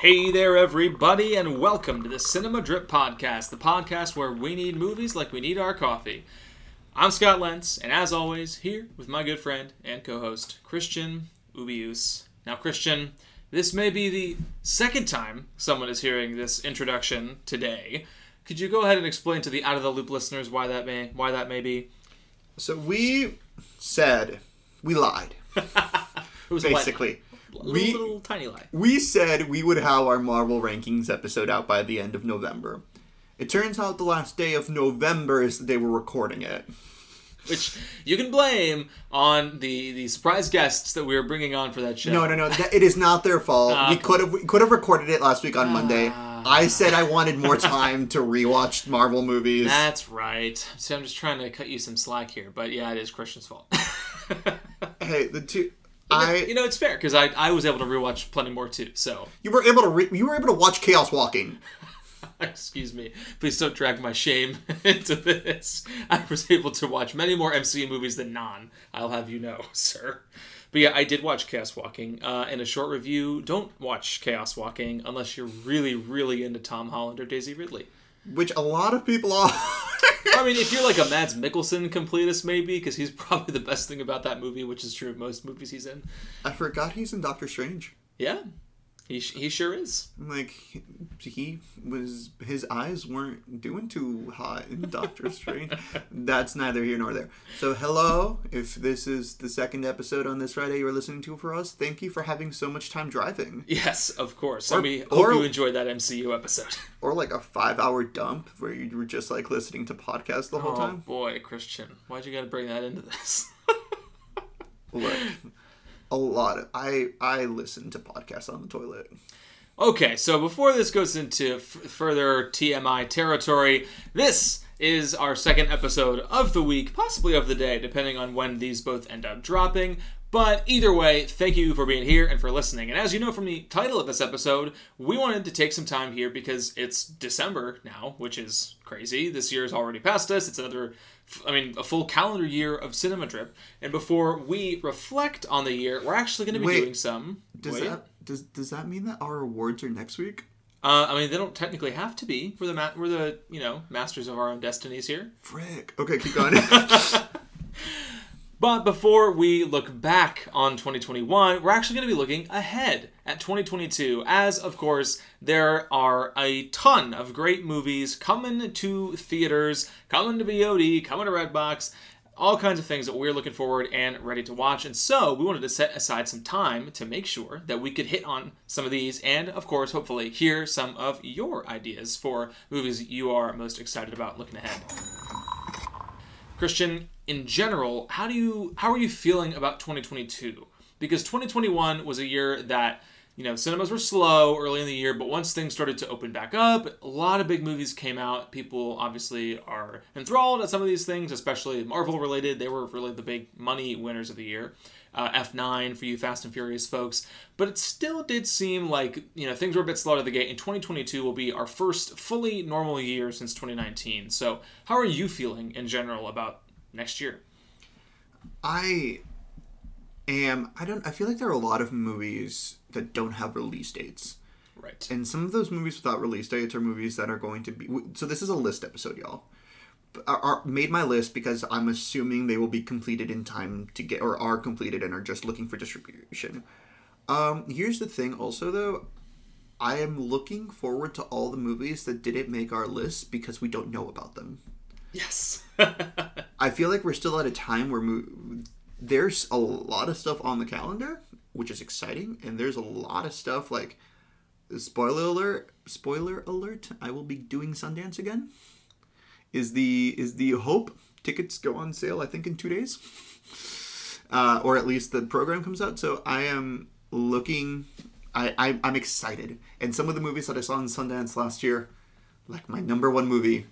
Hey there, everybody, and welcome to the Cinema Drip Podcast, the podcast where we need movies like we need our coffee. I'm Scott Lentz, and as always, here with my good friend and co host, Christian Ubius. Now, Christian, this may be the second time someone is hearing this introduction today. Could you go ahead and explain to the out of the loop listeners why that may why that may be? So we said we lied. It was a Basically, little, we little tiny lie. we said we would have our Marvel rankings episode out by the end of November. It turns out the last day of November is the day we're recording it. which you can blame on the the surprise guests that we were bringing on for that show. No, no, no. That, it is not their fault. Ah, we could have we could have recorded it last week on Monday. Ah. I said I wanted more time to rewatch Marvel movies. That's right. See, I'm just trying to cut you some slack here, but yeah, it is Christian's fault. hey, the two. I you know, it's fair because I, I was able to rewatch plenty more too. So, you were able to re- you were able to watch Chaos Walking. excuse me. Please don't drag my shame into this. I was able to watch many more MCU movies than non. I'll have you know, sir. But yeah, I did watch Chaos Walking. Uh, in a short review, don't watch Chaos Walking unless you're really, really into Tom Holland or Daisy Ridley. Which a lot of people are. I mean, if you're like a Mads Mikkelsen completist, maybe, because he's probably the best thing about that movie, which is true of most movies he's in. I forgot he's in Doctor Strange. Yeah, he, sh- he sure is. Like he was, his eyes weren't doing too hot in Doctor Strange. That's neither here nor there. So hello, if this is the second episode on this Friday you're listening to for us, thank you for having so much time driving, Yes, of course. Or- and we hope or- you enjoyed that MCU episode. or like a five-hour dump where you were just like listening to podcasts the whole time. Oh time. boy, Christian, why'd you gotta bring that into this? Look, a lot of I I listen to podcasts on the toilet. Okay, so before this goes into f- further TMI territory, this is our second episode of the week, possibly of the day, depending on when these both end up dropping. But either way, thank you for being here and for listening. And as you know from the title of this episode, we wanted to take some time here because it's December now, which is crazy. This year is already past us. It's another, I mean, a full calendar year of Cinema Drip. And before we reflect on the year, we're actually going to be Wait, doing some. Does Wait. that does does that mean that our awards are next week? Uh, I mean, they don't technically have to be. We're the ma- we're the you know masters of our own destinies here. Frick. Okay, keep going. But before we look back on 2021, we're actually going to be looking ahead at 2022, as of course there are a ton of great movies coming to theaters, coming to VOD, coming to Redbox. All kinds of things that we're looking forward and ready to watch. And so we wanted to set aside some time to make sure that we could hit on some of these and, of course, hopefully hear some of your ideas for movies you are most excited about looking ahead. Christian, in general, how do you how are you feeling about 2022? Because 2021 was a year that you know cinemas were slow early in the year, but once things started to open back up, a lot of big movies came out. People obviously are enthralled at some of these things, especially Marvel related. They were really the big money winners of the year. Uh, F9 for you Fast and Furious folks, but it still did seem like you know things were a bit slow to the gate. And 2022 will be our first fully normal year since 2019. So, how are you feeling in general about next year? I am. I don't. I feel like there are a lot of movies that don't have release dates, Right. and some of those movies without release dates are movies that are going to be. So this is a list episode, y'all. Are, are made my list because I'm assuming they will be completed in time to get or are completed and are just looking for distribution. Um, here's the thing, also though. I am looking forward to all the movies that didn't make our list because we don't know about them. Yes. I feel like we're still at a time where mo- there's a lot of stuff on the calendar, which is exciting, and there's a lot of stuff like spoiler alert, spoiler alert. I will be doing Sundance again. Is the is the hope tickets go on sale? I think in two days, uh, or at least the program comes out. So I am looking. I, I I'm excited, and some of the movies that I saw in Sundance last year, like my number one movie,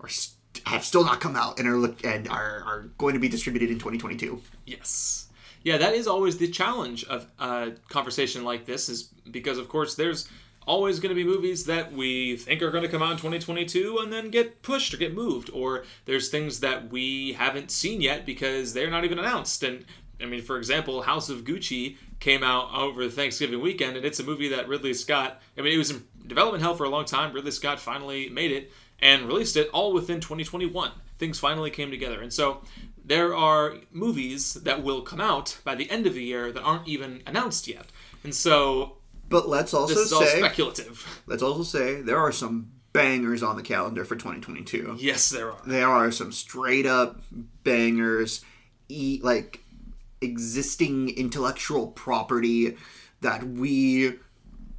are st- have still not come out and are look and are, are going to be distributed in 2022. Yes. Yeah, that is always the challenge of a conversation like this, is because, of course, there's always going to be movies that we think are going to come out in 2022 and then get pushed or get moved, or there's things that we haven't seen yet because they're not even announced. And I mean, for example, House of Gucci came out over Thanksgiving weekend, and it's a movie that Ridley Scott. I mean, it was in development hell for a long time. Ridley Scott finally made it and released it all within 2021. Things finally came together, and so there are movies that will come out by the end of the year that aren't even announced yet, and so But let's also this is all say speculative. let's also say there are some bangers on the calendar for 2022. Yes, there are. There are some straight up bangers, e- like existing intellectual property that we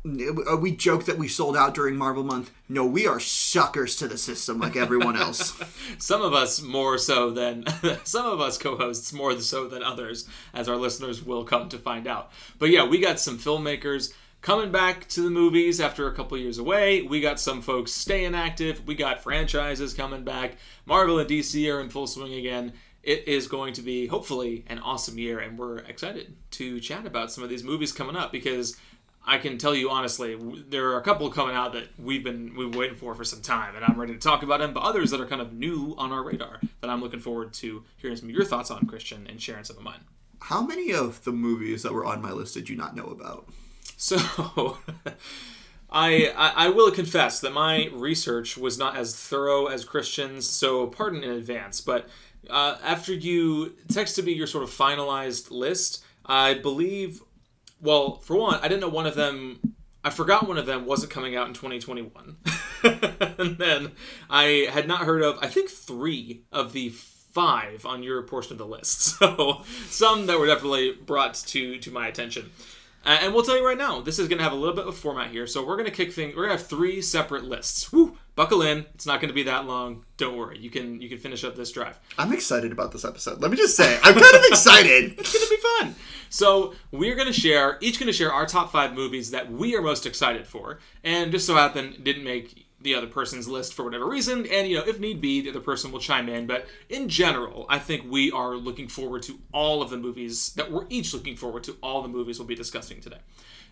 uh, we joke that we sold out during Marvel month. No, we are suckers to the system like everyone else. Some of us more so than some of us co-hosts more so than others, as our listeners will come to find out. But yeah, we got some filmmakers coming back to the movies after a couple years away. We got some folks staying active. We got franchises coming back. Marvel and DC are in full swing again. It is going to be hopefully an awesome year, and we're excited to chat about some of these movies coming up because I can tell you honestly, there are a couple coming out that we've been we've been waiting for for some time, and I'm ready to talk about them. But others that are kind of new on our radar that I'm looking forward to hearing some of your thoughts on, Christian, and sharing some of mine. How many of the movies that were on my list did you not know about? So, I, I will confess that my research was not as thorough as Christian's, so pardon in advance. But uh, after you texted me your sort of finalized list, I believe, well, for one, I didn't know one of them. I forgot one of them wasn't coming out in 2021, and then I had not heard of I think three of the five on your portion of the list. So some that were definitely brought to to my attention. Uh, and we'll tell you right now, this is going to have a little bit of format here. So we're going to kick things. We're going to have three separate lists. Woo! Buckle in. It's not going to be that long. Don't worry. You can you can finish up this drive. I'm excited about this episode. Let me just say, I'm kind of excited. It's going to be fun. So we're going to share each going to share our top five movies that we are most excited for, and just so happen didn't make the other person's list for whatever reason. And you know, if need be, the other person will chime in. But in general, I think we are looking forward to all of the movies that we're each looking forward to. All the movies we'll be discussing today.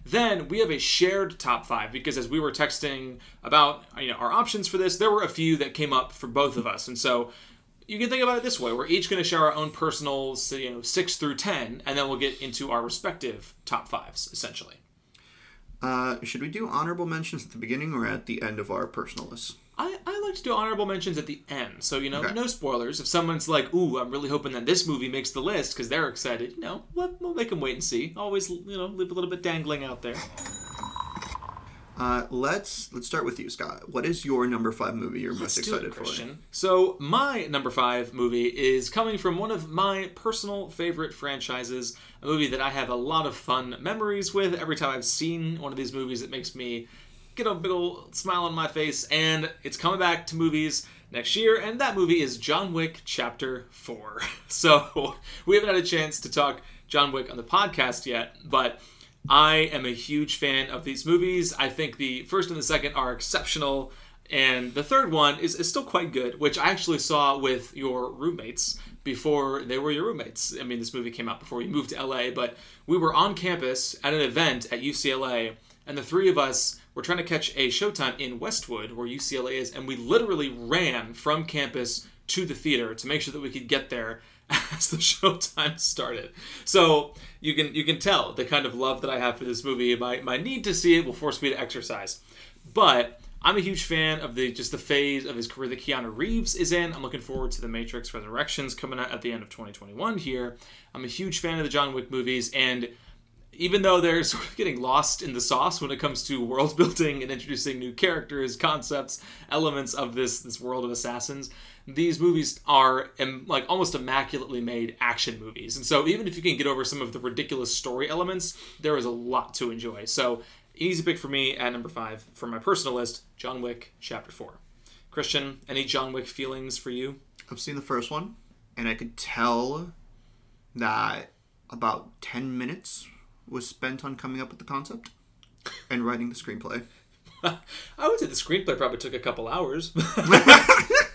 Then we have a shared top five because as we were texting about you know our options for this, there were a few that came up for both of us, and so you can think about it this way: we're each going to share our own personal, you know, six through ten, and then we'll get into our respective top fives, essentially. Uh, should we do honorable mentions at the beginning or at the end of our personal list? I, I like to do honorable mentions at the end, so you know, Okay. no spoilers. If someone's like, "Ooh, I'm really hoping that this movie makes the list" because they're excited, you know, we'll, we'll make them wait and see. Always, you know, leave a little bit dangling out there. Uh, let's let's start with you, Scott. What is your number five movie you're most Let's do it, excited for? Christian. So my number five movie is coming from one of my personal favorite franchises, a movie that I have a lot of fun memories with. Every time I've seen one of these movies, it makes me get a big old smile on my face, and it's coming back to movies next year, and that movie is John Wick Chapter 4. So we haven't had a chance to talk John Wick on the podcast yet, but I am a huge fan of these movies. I think the first and the second are exceptional, and the third one is, is still quite good, which I actually saw with your roommates before they were your roommates. I mean, this movie came out before you moved to LA, but we were on campus at an event at UCLA, and the three of us were trying to catch a showtime in Westwood, where UCLA is, and we literally ran from campus to the theater to make sure that we could get there as the showtime started. So you can you can tell the kind of love that I have for this movie. My my need to see it will force me to exercise. But I'm a huge fan of the just the phase of his career that Keanu Reeves is in. I'm looking forward to the Matrix Resurrections coming out at the end of 2021 here. I'm a huge fan of the John Wick movies and even though they're sort of getting lost in the sauce when it comes to world building and introducing new characters, concepts, elements of this this world of assassins, these movies are um, like almost immaculately made action movies. And so even if you can get over some of the ridiculous story elements, there is a lot to enjoy. So easy pick for me at number five for my personal list, John Wick Chapter Four. Christian, any John Wick feelings for you? I've seen the first one, and I could tell that about ten minutes was spent on coming up with the concept and writing the screenplay. I would say the screenplay probably took a couple hours.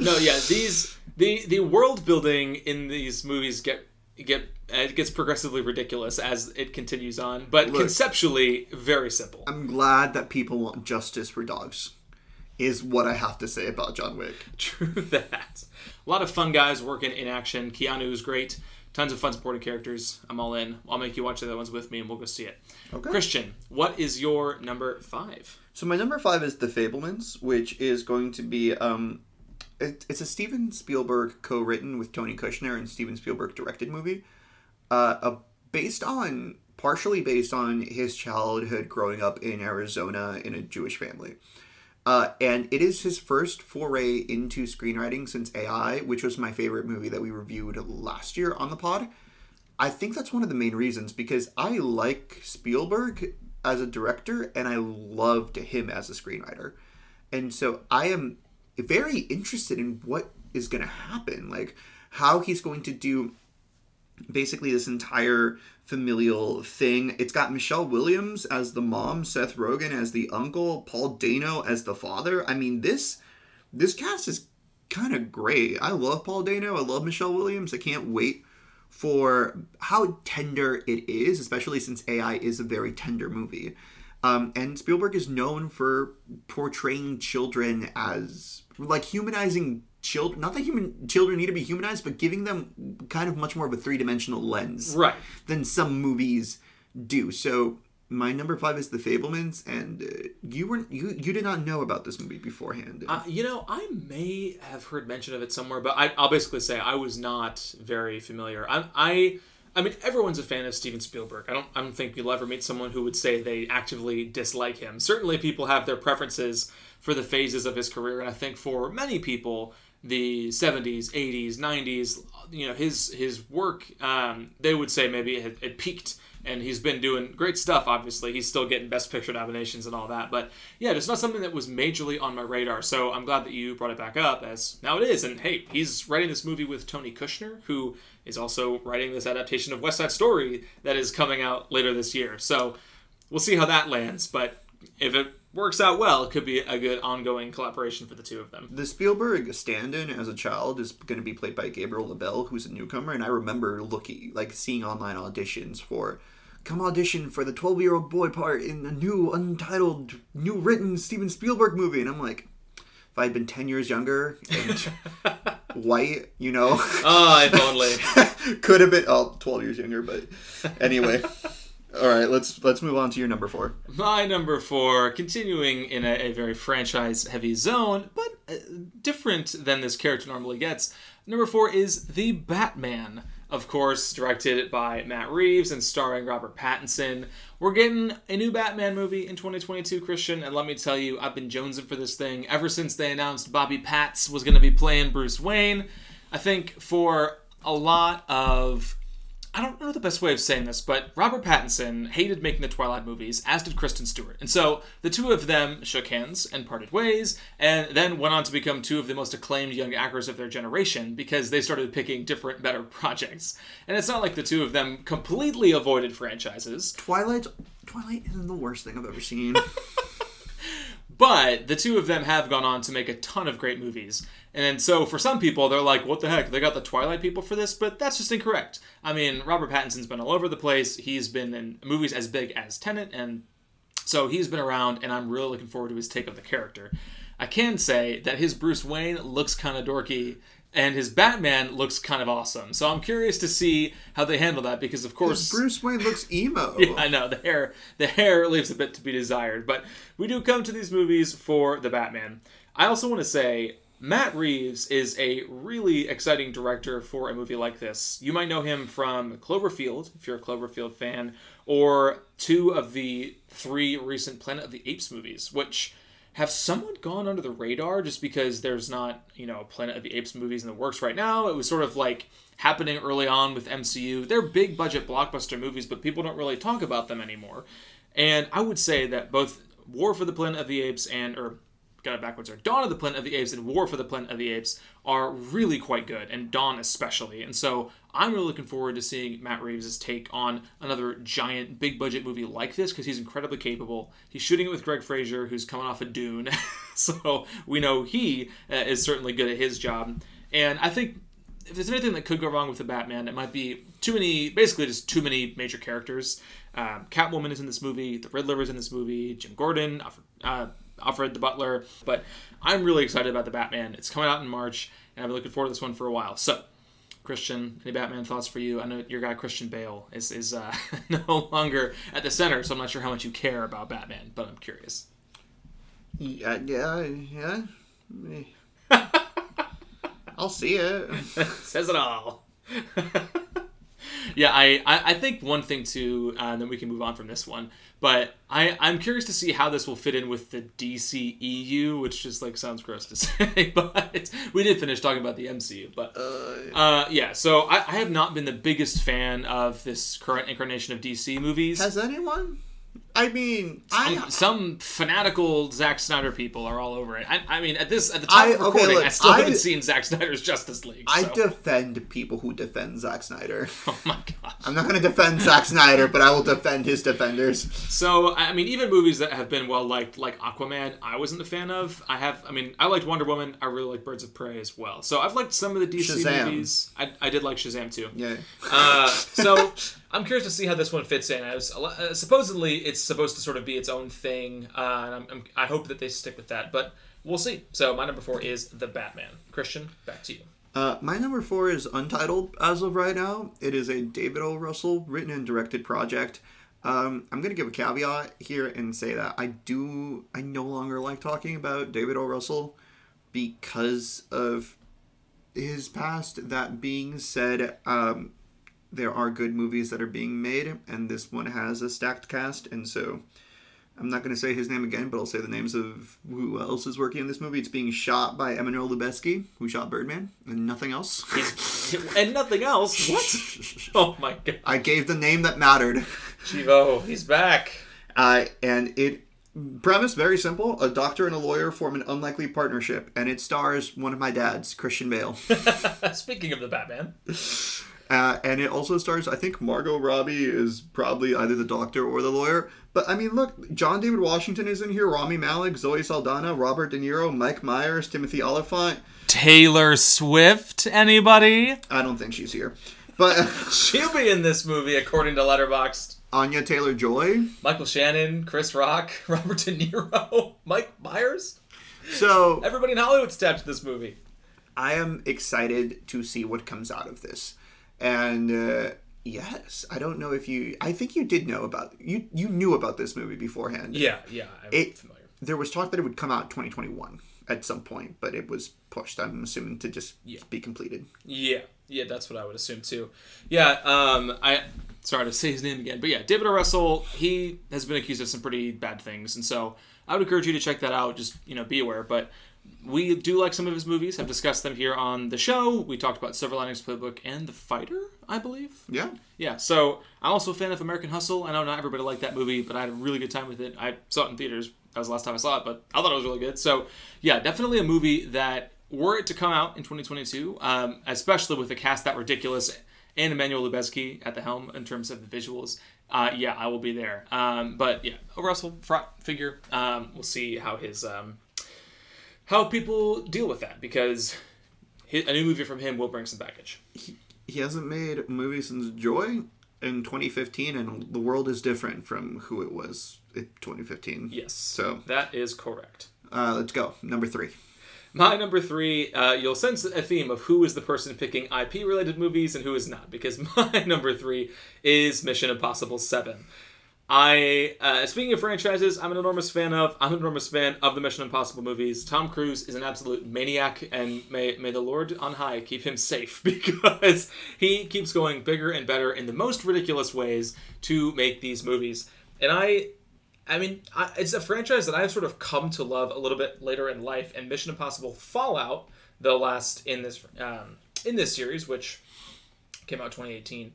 no, yeah, these the the world building in these movies get get it gets progressively ridiculous as it continues on, but Look. conceptually very simple. I'm glad that people want justice for dogs. Is what I have to say about John Wick. True that. A lot of fun guys working in action. Keanu's great. Tons of fun supporting characters. I'm all in. I'll make you watch the other ones with me, and we'll go see it. Okay. Christian, what is your number five? So my number five is The Fabelmans, which is going to be um, it, it's a Steven Spielberg co-written with Tony Kushner and Steven Spielberg directed movie, uh, uh, based on partially based on his childhood growing up in Arizona in a Jewish family. Uh, and it is his first foray into screenwriting since AI, which was my favorite movie that we reviewed last year on the pod. I think that's one of the main reasons because I like Spielberg as a director and I loved him as a screenwriter. And so I am very interested in what is going to happen, like how he's going to do basically this entire familial thing. It's got Michelle Williams as the mom, Seth Rogen as the uncle, Paul Dano as the father. I mean, this this cast is kind of great. I love Paul Dano. I love Michelle Williams. I can't wait for how tender it is, especially since AI is a very tender movie. Um, and Spielberg is known for portraying children as like humanizing children. Not that human children need to be humanized, but giving them kind of much more of a three dimensional lens, Right. Than some movies do. So my number five is The Fabelmans, and uh, you were you you did not know about this movie beforehand. Uh, you know, I may have heard mention of it somewhere, but I, I'll basically say I was not very familiar. I, I, I mean, everyone's a fan of Steven Spielberg. I don't, I don't think you'll ever meet someone who would say they actively dislike him. Certainly, people have their preferences for the phases of his career, and I think for many people, the '70s, '80s, '90s, you know, his his work, um, they would say maybe it, it peaked and he's been doing great stuff obviously. He's still getting best picture nominations and all that but yeah it's not something that was majorly on my radar so i'm glad that you brought it back up as now it is and hey he's writing this movie with tony kushner who is also writing this adaptation of west side story that is coming out later this year so we'll see how that lands but if it works out well it could be a good ongoing collaboration for the two of them. The Spielberg stand-in as a child is going to be played by Gabriel LaBelle, who's a newcomer, and I remember looking like seeing online auditions for come audition for the 12-year-old boy part in a new untitled new written Steven Spielberg movie and I'm like if I had been 10 years younger and white, you know, oh if only. Could have been oh 12 years younger, but anyway. All right, let's let's move on to your number 4. My number four, continuing in a, a very franchise heavy zone, but uh, different than this character normally gets. Number four is The Batman. Of course, directed by Matt Reeves and starring Robert Pattinson. We're getting a new Batman movie in 2022, Christian, and let me tell you, I've been jonesing for this thing ever since they announced Bobby Pats was going to be playing Bruce Wayne. I think for a lot of I don't know the best way of saying this, but Robert Pattinson hated making the Twilight movies, as did Kristen Stewart. And so the two of them shook hands and parted ways, and then went on to become two of the most acclaimed young actors of their generation because they started picking different, better projects. And it's not like the two of them completely avoided franchises, Twilight Twilight isn't the worst thing I've ever seen. but the two of them have gone on to make a ton of great movies. And so for some people, they're like, what the heck? They got the Twilight people for this? But that's just incorrect. I mean, Robert Pattinson's been all over the place. He's been in movies as big as Tenet, and so he's been around, and I'm really looking forward to his take of the character. I can say that his Bruce Wayne looks kind of dorky, and his Batman looks kind of awesome. So I'm curious to see how they handle that because, of course, Bruce Wayne looks emo. yeah, I know the hair. The hair leaves a bit to be desired, but we do come to these movies for the Batman. I also want to say Matt Reeves is a really exciting director for a movie like this. You might know him from Cloverfield, if you're a Cloverfield fan, or two of the three recent Planet of the Apes movies, which have somewhat gone under the radar just because there's not, you know, Planet of the Apes movies in the works right now. It was sort of like happening early on with MCU. They're big budget blockbuster movies, but people don't really talk about them anymore. And I would say that both War for the Planet of the Apes and or got it backwards, or Dawn of the Planet of the Apes and War for the Planet of the Apes are really quite good, and Dawn especially. And so I'm really looking forward to seeing Matt Reeves' take on another giant, big budget movie like this because he's incredibly capable. He's shooting it with Greig Fraser, who's coming off a of Dune, so we know he uh, is certainly good at his job. And I think if there's anything that could go wrong with the Batman, it might be too many, basically just too many major characters. Um, Catwoman is in this movie, the Riddler is in this movie, Jim Gordon, uh, Alfred the Butler. But I'm really excited about the Batman. It's coming out in March, and I've been looking forward to this one for a while. So, Christian, any Batman thoughts for you? I know your guy Christian Bale is is uh, no longer at the center, so I'm not sure how much you care about Batman, but I'm curious. Yeah, yeah, yeah. I'll see it. Says it all. Yeah, I, I, I think one thing too, uh, and then we can move on from this one. But I, I'm curious to see how this will fit in with the DC EU, which just like sounds gross to say, but we did finish talking about the MCU. But uh, yeah, so I, I have not been the biggest fan of this current incarnation of DC movies. Has anyone? I mean, I some, fanatical Zack Snyder people are all over it. I, I mean, at this at the time I- of okay, recording, look, I still I- haven't seen Zack Snyder's Justice League. I defend people who defend Zack Snyder. oh my gosh. I'm not going to defend Zack Snyder, but I will defend his defenders. So I mean, even movies that have been well liked, like Aquaman, I wasn't a fan of. I have, I mean, I liked Wonder Woman. I really like Birds of Prey as well. So I've liked some of the DC Shazam. movies. I, I did like Shazam too. Yeah. Uh, so I'm curious to see how this one fits in. As uh, supposedly it's supposed to sort of be its own thing, uh, and I'm, I'm, I hope that they stick with that. But we'll see. So my number four is the Batman. Christian, back to you. Uh, my number four is untitled as of right now. It is a David O. Russell written and directed project. Um, I'm gonna give a caveat here and say that I do I no longer like talking about David O. Russell because of his past. That being said, um, there are good movies that are being made, and this one has a stacked cast, and so I'm not going to say his name again, but I'll say the names of who else is working in this movie. It's being shot by Emmanuel Lubezki, who shot Birdman, and nothing else. And nothing else. What? Oh my god. I gave the name that mattered. Chivo, he's back. Uh, and it premise very simple: a doctor and a lawyer form an unlikely partnership, and it stars one of my dads, Christian Bale. Speaking of the Batman. Uh, and it also stars, I think Margot Robbie is probably either the doctor or the lawyer. But I mean, look, John David Washington is in here, Rami Malek, Zoe Saldana, Robert De Niro, Mike Myers, Timothy Olyphant. Taylor Swift, anybody? I don't think she's here. But She'll be in this movie, according to Letterboxd. Anya Taylor Joy. Michael Shannon, Chris Rock, Robert De Niro, Mike Myers. So Everybody in Hollywood's attached to this movie. I am excited to see what comes out of this. And uh, yes, I don't know if you. I think you did know about you. You knew about this movie beforehand. Yeah, yeah, I'm It- familiar. There was talk that it would come out 2021 at some point, but it was pushed. I'm assuming to just be completed. Yeah, yeah, that's what I would assume too. Yeah, um, I sorry to say his name again, but yeah, David O. Russell, he has been accused of some pretty bad things, and so I would encourage you to check that out. Just you know, be aware. But we do like some of his movies. Have discussed them here on the show. We talked about Silver Linings Playbook and The Fighter, I believe. Yeah. Yeah, so I'm also a fan of American Hustle. I know not everybody liked that movie, but I had a really good time with it. I saw it in theaters. That was the last time I saw it, but I thought it was really good. So, yeah, definitely a movie that, were it to come out in 2022, um, especially with a cast that ridiculous and Emmanuel Lubezki at the helm in terms of the visuals, uh, yeah, I will be there. Um, but yeah, a Russell figure. Um, we'll see how his um, how people deal with that because a new movie from him will bring some baggage. He hasn't made a movie since Joy in 2015, and the world is different from who it was in 2015. Yes, So that is correct. uh, let's go. Number three. My number three, uh, you'll sense a theme of who is the person picking IP related movies and who is not, because my number three is Mission Impossible 7. I, uh, speaking of franchises, I'm an enormous fan of. I'm an enormous fan of the Mission Impossible movies. Tom Cruise is an absolute maniac, and may may the Lord on high keep him safe because he keeps going bigger and better in the most ridiculous ways to make these movies. And I, I mean, I, it's a franchise that I've sort of come to love a little bit later in life. And Mission Impossible Fallout, the last in this um, in this series, which came out 2018,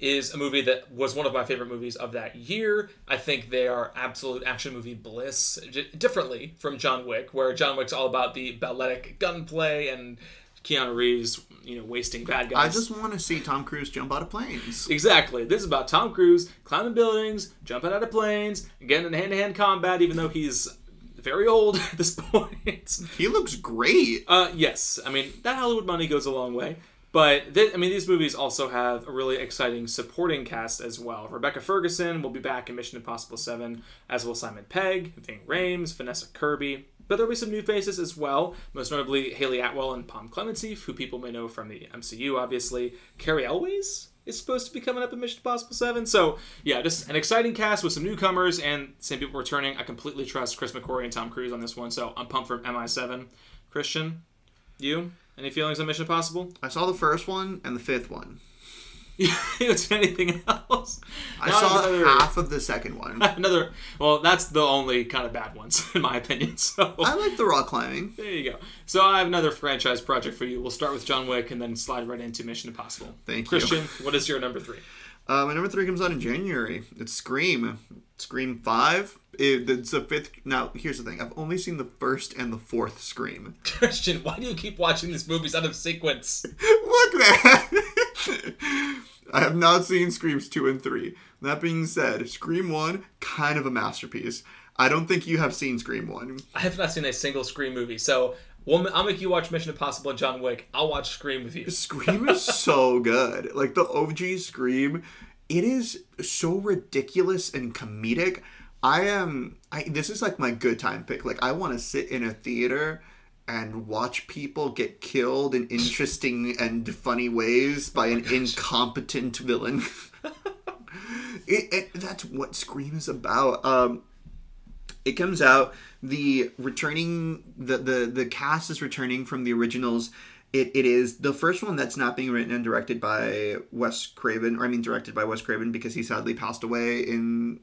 is a movie that was one of my favorite movies of that year. I think they are absolute action movie bliss, j- differently from John Wick, where John Wick's all about the balletic gunplay and Keanu Reeves, you know, wasting bad guys. I just want to see Tom Cruise jump out of planes. Exactly. This is about Tom Cruise climbing buildings, jumping out of planes, getting in hand-to-hand combat, even though he's very old at this point. He looks great. Uh, yes, I mean that Hollywood money goes a long way. But th- I mean, these movies also have a really exciting supporting cast as well. Rebecca Ferguson will be back in Mission Impossible 7, as will Simon Pegg, Ving Rhames, Vanessa Kirby. But there'll be some new faces as well, most notably Hayley Atwell and Pom Klementieff, who people may know from the MCU, obviously. Cary Elwes is supposed to be coming up in Mission Impossible 7. So, yeah, just an exciting cast with some newcomers and same people returning. I completely trust Chris McQuarrie and Tom Cruise on this one, so I'm pumped for MI7. Christian, you? Any feelings on Mission Impossible? I saw the first one and the fifth one. was anything else? I Now saw another, half of the second one. another. Well, that's the only kind of bad ones in my opinion. So I like the rock climbing. there you go. So I have another franchise project for you. We'll start with John Wick and then slide right into Mission Impossible. Thank you. Christian, what is your number three? Uh, my number three comes out in January. It's Scream. Scream Five. Eh, it, it's the fifth. Now, here's the thing. I've only seen the first and the fourth Scream. Christian, why do you keep watching these movies out of sequence? Look that. I have not seen Screams two and three. That being said, Scream one kind of a masterpiece. I don't think you have seen Scream one. I have not seen a single Scream movie, so we'll, I'll make you watch Mission Impossible and John Wick. I'll watch Scream with you. Scream is so good. Like the OG Scream, it is so ridiculous and comedic. I am I this is like my good time pick. Like I want to sit in a theater and watch people get killed in interesting and funny ways by an incompetent villain. it, it that's what Scream is about. Um it comes out the returning the the the cast is returning from the originals it, it is the first one that's not being written and directed by Wes Craven, or I mean directed by Wes Craven because he sadly passed away in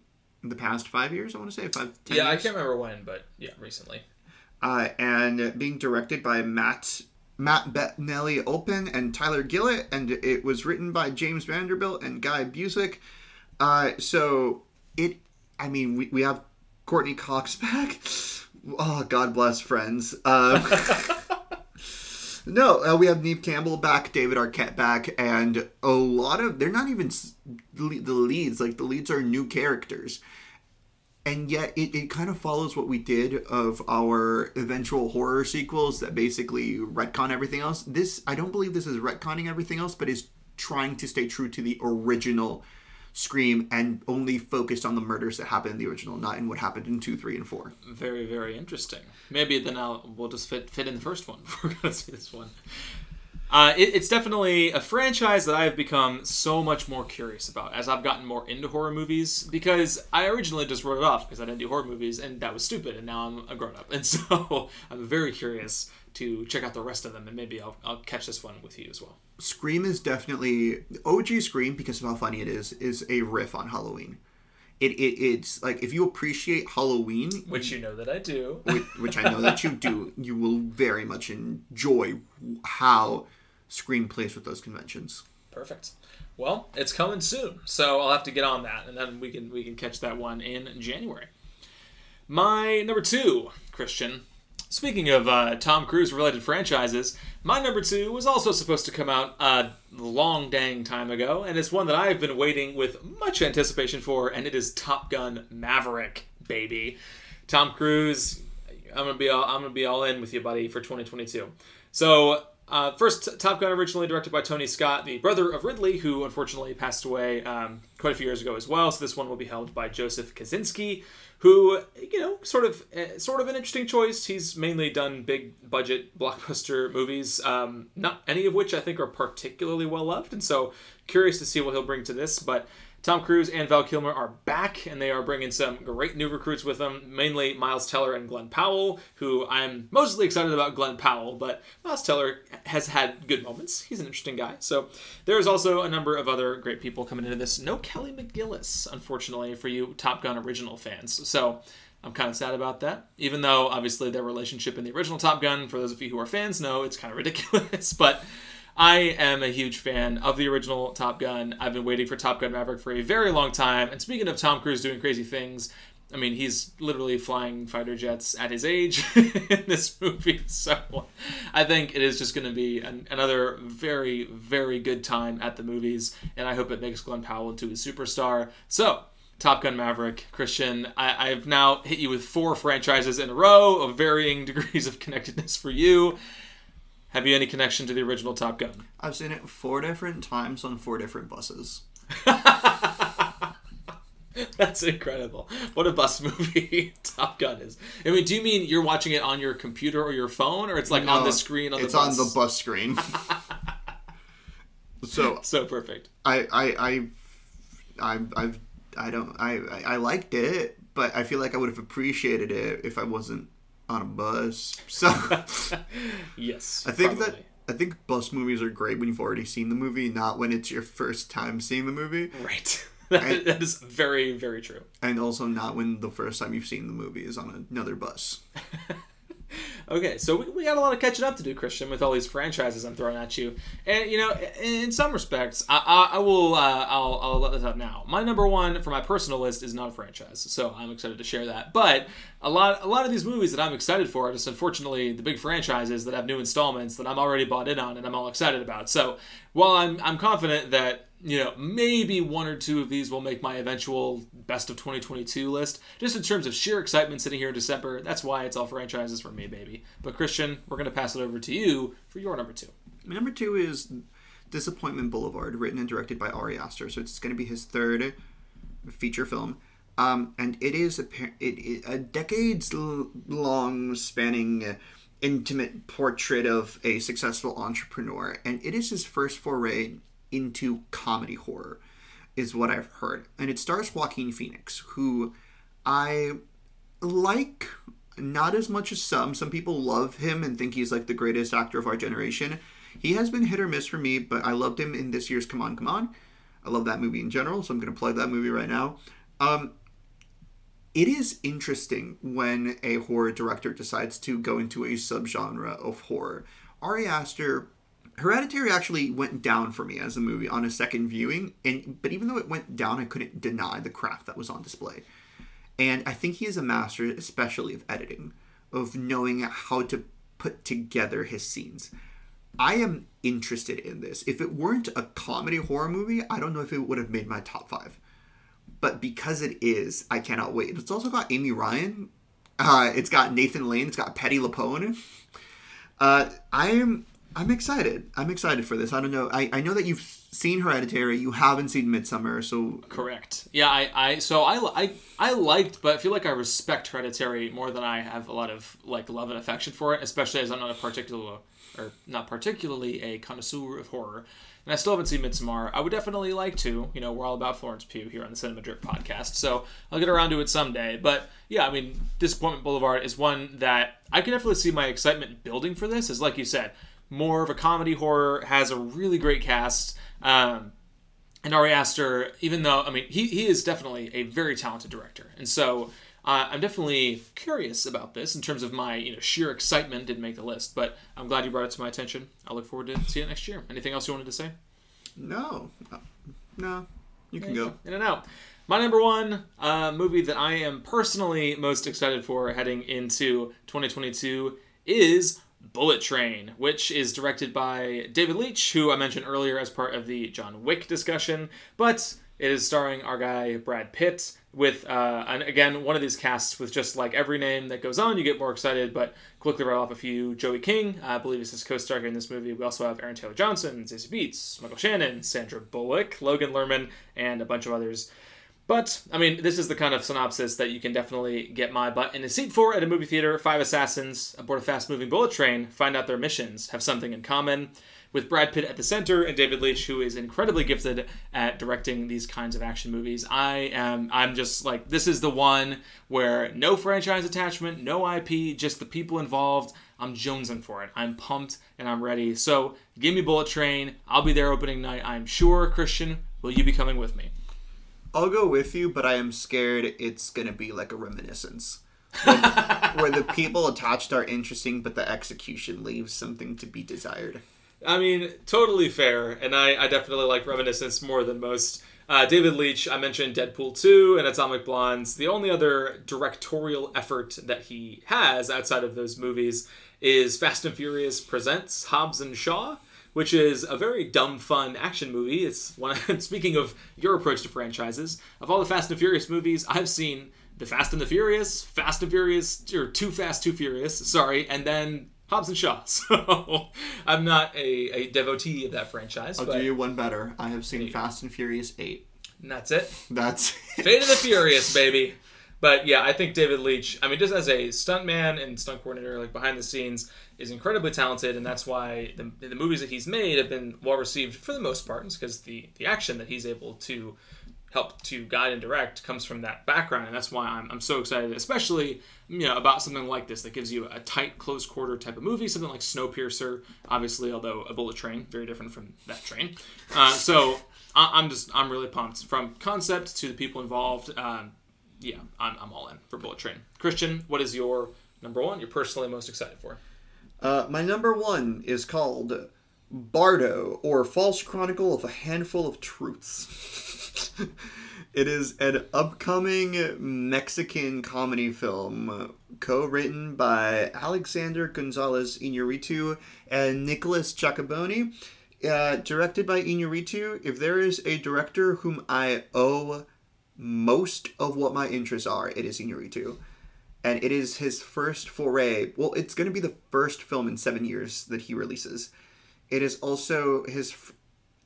the past five years. I want to say five. Ten Yeah, I can't remember when, but yeah, recently. Uh, and being directed by Matt Matt Bettinelli Olpin and Tyler Gillett, and it was written by James Vanderbilt and Guy Busick. Uh, so it, I mean, we, we have Courteney Cox back. Oh, God bless friends. Uh, no, uh, we have Neve Campbell back, David Arquette back, and a lot of they're not even the leads. Like the leads are new characters and yet it, it kind of follows what we did of our eventual horror sequels that basically retcon everything else. This I don't believe this is retconning everything else, but is trying to stay true to the original Scream and only focused on the murders that happened in the original, not in what happened in two, three, and four. Very, very interesting. Maybe then I'll we'll just fit fit in the first one. We're gonna see this one. Uh, it, it's definitely a franchise that I have become so much more curious about as I've gotten more into horror movies. Because I originally just wrote it off because I didn't do horror movies, and that was stupid. And now I'm a grown up, and so I'm very curious to check out the rest of them, and maybe I'll, I'll catch this one with you as well. Scream is definitely OG Scream because of how funny it is. Is a riff on Halloween. It, it it's like if you appreciate Halloween, Which you know that I do. which, which I know that you do, you will very much enjoy how Scream plays with those conventions. Perfect. Well, it's coming soon, so I'll have to get on that, and then we can we can catch that one in January. My number two, Christian. Speaking of uh, Tom Cruise related franchises, my number two was also supposed to come out a long dang time ago, and it's one that I've been waiting with much anticipation for, and it is Top Gun Maverick, baby. Tom Cruise, I'm gonna be all, I'm gonna be all in with you, buddy, for 2022. So uh, first, Top Gun originally directed by Tony Scott, the brother of Ridley, who unfortunately passed away um, quite a few years ago as well. So this one will be held by Joseph Kosinski, who you know, sort of, uh, sort of an interesting choice. He's mainly done big budget blockbuster movies, um, not any of which I think are particularly well loved, and so curious to see what he'll bring to this. But Tom Cruise and Val Kilmer are back, and they are bringing some great new recruits with them, mainly Miles Teller and Glen Powell, who I'm mostly excited about Glen Powell, but Miles Teller has had good moments. He's an interesting guy. So there's also a number of other great people coming into this. No Kelly McGillis, unfortunately, for you Top Gun original fans. So I'm kind of sad about that, even though obviously their relationship in the original Top Gun, for those of you who are fans, know it's kind of ridiculous, but. I am a huge fan of the original Top Gun. I've been waiting for Top Gun Maverick for a very long time. And speaking of Tom Cruise doing crazy things, I mean, he's literally flying fighter jets at his age in this movie. So I think it is just going to be an, another very, very good time at the movies. And I hope it makes Glen Powell into a superstar. So. Top Gun Maverick, Christian. I, I've now hit you with four franchises in a row of varying degrees of connectedness for you Have you any connection to the original Top Gun? I've seen it four different times on four different buses. That's incredible. What a bus movie Top Gun is. I mean, do you mean you're watching it on your computer or your phone, or it's like on the screen on it's the bus? It's on the bus screen. so So perfect. I I I I I've, I don't I- I liked it, but I feel like I would have appreciated it if I wasn't on a bus. So Yes. I think probably. that I think bus movies are great when you've already seen the movie, not when it's your first time seeing the movie, Right. That- I- that is very, very true. and also not when the first time you've seen the movie is on another bus. Okay, so we, we got a lot of catching up to do, Christian, with all these franchises I'm throwing at you. And you know, in, in some respects, I, I, I will uh, I'll, I'll let this out now. My number one for my personal list is not a franchise, so I'm excited to share that. But a lot a lot of these movies that I'm excited for are just unfortunately the big franchises that have new installments that I'm already bought in on and I'm all excited about. So while I'm I'm confident that you know, maybe one or two of these will make my eventual best of 2022 list. Just in terms of sheer excitement sitting here in December, that's why it's all franchises for me, baby. But Christian, we're going to pass it over to you for your number two. My number two is Disappointment Boulevard, written and directed by Ari Aster. So it's going to be his third feature film. Um, and it is a, it, it, a decades long spanning uh, intimate portrait of a successful entrepreneur. And it is his first foray into comedy horror, is what I've heard. And it stars Joaquin Phoenix, who I like not as much as some. Some people love him and think he's like the greatest actor of our generation. He has been hit or miss for me, but I loved him in this year's Come On, Come On. I love that movie in general, so I'm going to plug that movie right now. Um, it is interesting when a horror director decides to go into a subgenre of horror. Ari Aster, Hereditary actually went down for me as a movie on a second viewing, and but even though it went down, I couldn't deny the craft that was on display. And I think he is a master, especially of editing, of knowing how to put together his scenes. I am interested in this. If it weren't a comedy horror movie, I don't know if it would have made my top five. But because it is, I cannot wait. It's also got Amy Ryan. Uh, it's got Nathan Lane. It's got Patti LuPone. Uh, I am. I'm excited. I'm excited for this. I don't know. I, I know that you've seen Hereditary. You haven't seen Midsommar, so Correct. Yeah, I, I so I, I I liked, but I feel like I respect Hereditary more than I have a lot of like love and affection for it, especially as I'm not a particular or not particularly a connoisseur of horror. And I still haven't seen Midsommar. I would definitely like to. You know, we're all about Florence Pugh here on the Cinema Drip podcast, so I'll get around to it someday. But yeah, I mean, Disappointment Boulevard is one that I can definitely see my excitement building for this. Is like you said, more of a comedy horror, has a really great cast. Um, and Ari Aster, even though I mean he, he is definitely a very talented director, and so uh, I'm definitely curious about this in terms of my you know sheer excitement didn't make the list, but I'm glad you brought it to my attention. I look forward to seeing it next year. Anything else you wanted to say? no, Uh, no, you can go. In and out. My number one uh, movie that I am personally most excited for heading into 2022 is Bullet Train, which is directed by David Leitch, who I mentioned earlier as part of the John Wick discussion, but it is starring our guy Brad Pitt with, uh, and again, one of these casts with just like every name that goes on, you get more excited, but quickly right off a few. Joey King, I believe, is his co-star in this movie. We also have Aaron Taylor Johnson, Zazie Beetz, Michael Shannon, Sandra Bullock, Logan Lerman, and a bunch of others. But, I mean, this is the kind of synopsis that you can definitely get my butt in a seat for at a movie theater. Five assassins aboard a fast moving bullet train find out their missions have something in common, with Brad Pitt at the center and David Leitch, who is incredibly gifted at directing these kinds of action movies. I am, I'm just like, this is the one where no franchise attachment, no IP, just the people involved. I'm jonesing for it. I'm pumped and I'm ready. So, give me Bullet Train. I'll be there opening night. I'm sure. Christian, will you be coming with me? I'll go with you, but I am scared it's gonna be like a reminiscence. Where, where the people attached are interesting, but the execution leaves something to be desired. I mean, totally fair, and I, I definitely like Reminiscence more than most. Uh, David Leitch, I mentioned Deadpool 2 and Atomic Blondes. The only other directorial effort that he has outside of those movies is Fast and Furious Presents Hobbs and Shaw, which is a very dumb, fun action movie. It's one. speaking of your approach to franchises, of all the Fast and Furious movies, I've seen The Fast and the Furious, Fast and Furious, or Too Fast, Too Furious, sorry, and then Hobbs and Shaw. So I'm not a, a devotee of that franchise, I'll but do you one better. I have seen Fast and Furious 8. and that's it. That's Fate of the Furious, baby. But yeah, I think David Leitch, I mean, just as a stuntman and stunt coordinator, like behind the scenes, is incredibly talented, and that's why the, the movies that he's made have been well received for the most part. Because the, the action that he's able to help to guide and direct comes from that background, and that's why I'm, I'm so excited, especially you know about something like this that gives you a tight, close quarter type of movie, something like Snowpiercer, obviously, although a bullet train, very different from that train. Uh, so I, I'm just I'm really pumped from concept to the people involved. Um, yeah, I'm, I'm all in for Bullet Train. Christian, what is your number one? You're personally most excited for? Uh, my number one is called Bardo, or False Chronicle of a Handful of Truths. it is an upcoming Mexican comedy film co-written by Alexander Gonzalez Iñárritu and Nicholas Giacobone, uh, directed by Iñárritu. If there is a director whom I owe most of what my interests are, it is Iñárritu and it is his first foray. Well, it's going to be the first film in seven years that he releases. It is also his,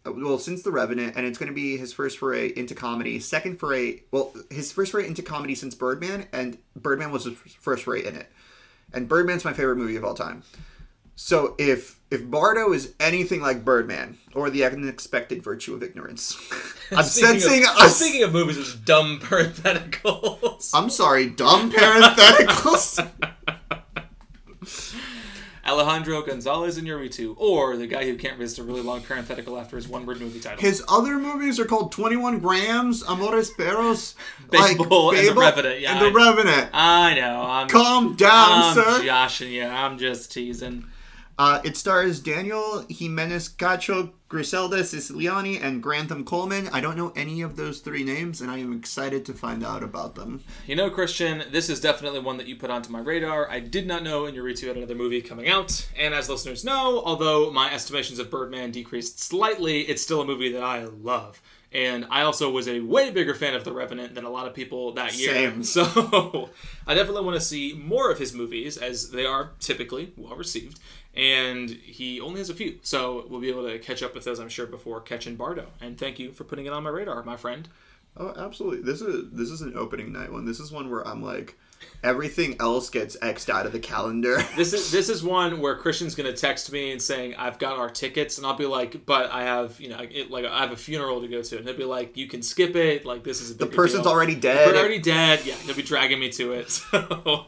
well, since The Revenant, and it's going to be his first foray into comedy. Second foray, well, his first foray into comedy since Birdman, and Birdman was his first foray in it. And Birdman's my favorite movie of all time. So if if Bardo is anything like Birdman or The Unexpected Virtue of Ignorance, I'm Speaking sensing of, us. Speaking of movies with dumb parentheticals, I'm sorry, dumb parentheticals. Alejandro Gonzalez in Iñárritu, or the guy who can't resist a really long parenthetical after his one-word movie title. His other movies are called 21 Grams, Amores Perros, Babel and The Revenant, yeah, and The I- Revenant. I know. I'm, Calm down, I'm sir. joshing you. I'm just teasing. Uh, it stars Daniel Jimenez Cacho, Griselda Siciliani, and Grantham Coleman. I don't know any of those three names, and I am excited to find out about them. You know, Christian, this is definitely one that you put onto my radar. I did not know Iñárritu had another movie coming out, and as listeners know, although my estimations of Birdman decreased slightly, it's still a movie that I love. And I also was a way bigger fan of The Revenant than a lot of people that year. Same. So I definitely want to see more of his movies, as they are typically well received. And he only has a few, so we'll be able to catch up with those, I'm sure, before catching Bardo. And thank you for putting it on my radar, my friend. Oh, absolutely. This is this is an opening night one. This is one where I'm like, everything else gets xed out of the calendar. This is this is one where Christian's gonna text me and saying I've got our tickets, and I'll be like, but I have you know it, like I have a funeral to go to, and he'll be like, you can skip it. Like this is a the person's deal. already They're dead. already dead. Yeah, he'll be dragging me to it. So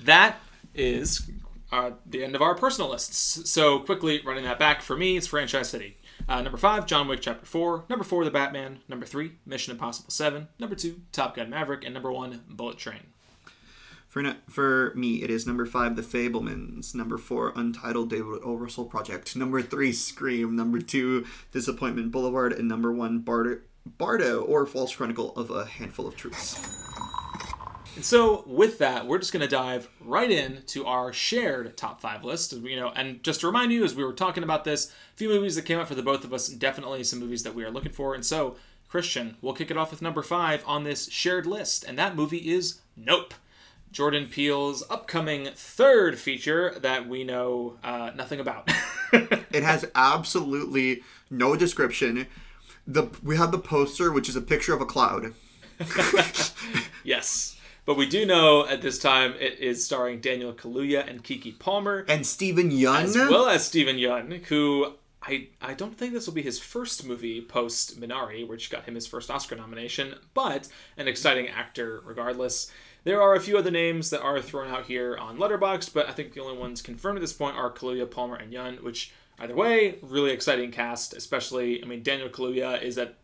that is uh, the end of our personal lists. So quickly running that back for me, it's Franchise City. Uh, number five, John Wick Chapter Four. Number four, The Batman. Number three, Mission Impossible Seven. Number two, Top Gun Maverick, and number one, Bullet Train. For, for me, it is number five, The Fabelmans. Number four, Untitled David O. Russell Project. Number three, Scream. Number two, Disappointment Boulevard. And number one, Bardo, Bardo or False Chronicle of a Handful of Truths. And so, with that, we're just going to dive right into our shared top five list. You know, and just to remind you, as we were talking about this, a few movies that came out for the both of us, definitely some movies that we are looking for. And so, Christian, we'll kick it off with number five on this shared list, and that movie is Nope. Jordan Peele's upcoming third feature that we know uh, nothing about. It has absolutely no description. The We have the poster, which is a picture of a cloud. yes. But we do know at this time it is starring Daniel Kaluuya and Keke Palmer. And Steven Yeun. as well as Steven Yeun, who I I don't think this will be his first movie post Minari, which got him his first Oscar nomination, but an exciting actor regardless. There are a few other names that are thrown out here on Letterboxd, but I think the only ones confirmed at this point are Kaluuya, Palmer, and Yeun, which either way, really exciting cast, especially I mean Daniel Kaluuya is at